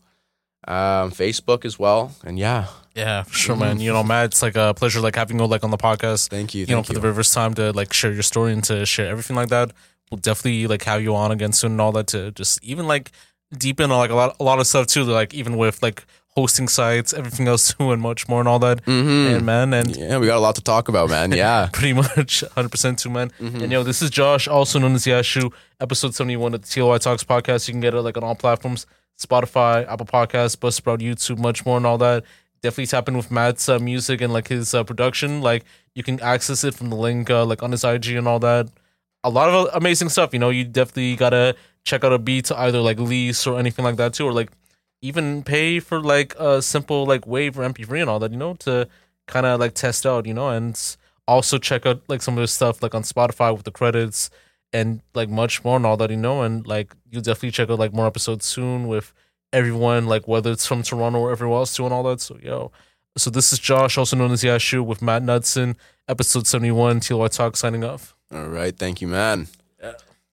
um, Facebook as well. And yeah, Yeah, for sure, man. You know, Matt, it's like a pleasure like having you like on the podcast. thank you. you know, Thank for you. the very first time to like share your story and to share everything like that. We'll definitely like have you on again soon and all that to just even like deepen like a lot a lot of stuff too, like even with like hosting sites, everything else too, and much more and all that. Mhm. And man, and Yeah, we got a lot to talk about, man. Yeah. pretty much 100% too, man. Mm-hmm. And yo, this is Josh, also known as Yashu, episode 71 of the TLOY Talks podcast. You can get it like on all platforms Spotify, Apple Podcasts, Buzzsprout, YouTube, much more, and all that. Definitely in with Matt's uh, music and like his uh, production. Like you can access it from the link uh, like on his IG and all that. A lot of amazing stuff. You know, you definitely gotta check out a beat to either like lease or anything like that too, or like even pay for like a simple like wave or MP3 and all that. You know, to kind of like test out. You know, and also check out like some of his stuff like on Spotify with the credits and like much more and all that. You know, and like you'll definitely check out like more episodes soon with everyone, like whether it's from Toronto or everywhere else doing all that. So yo. So this is Josh, also known as Yashu, with Matt Knudsen, episode seventy one, TLOY Talk signing off. All right. Thank you, man.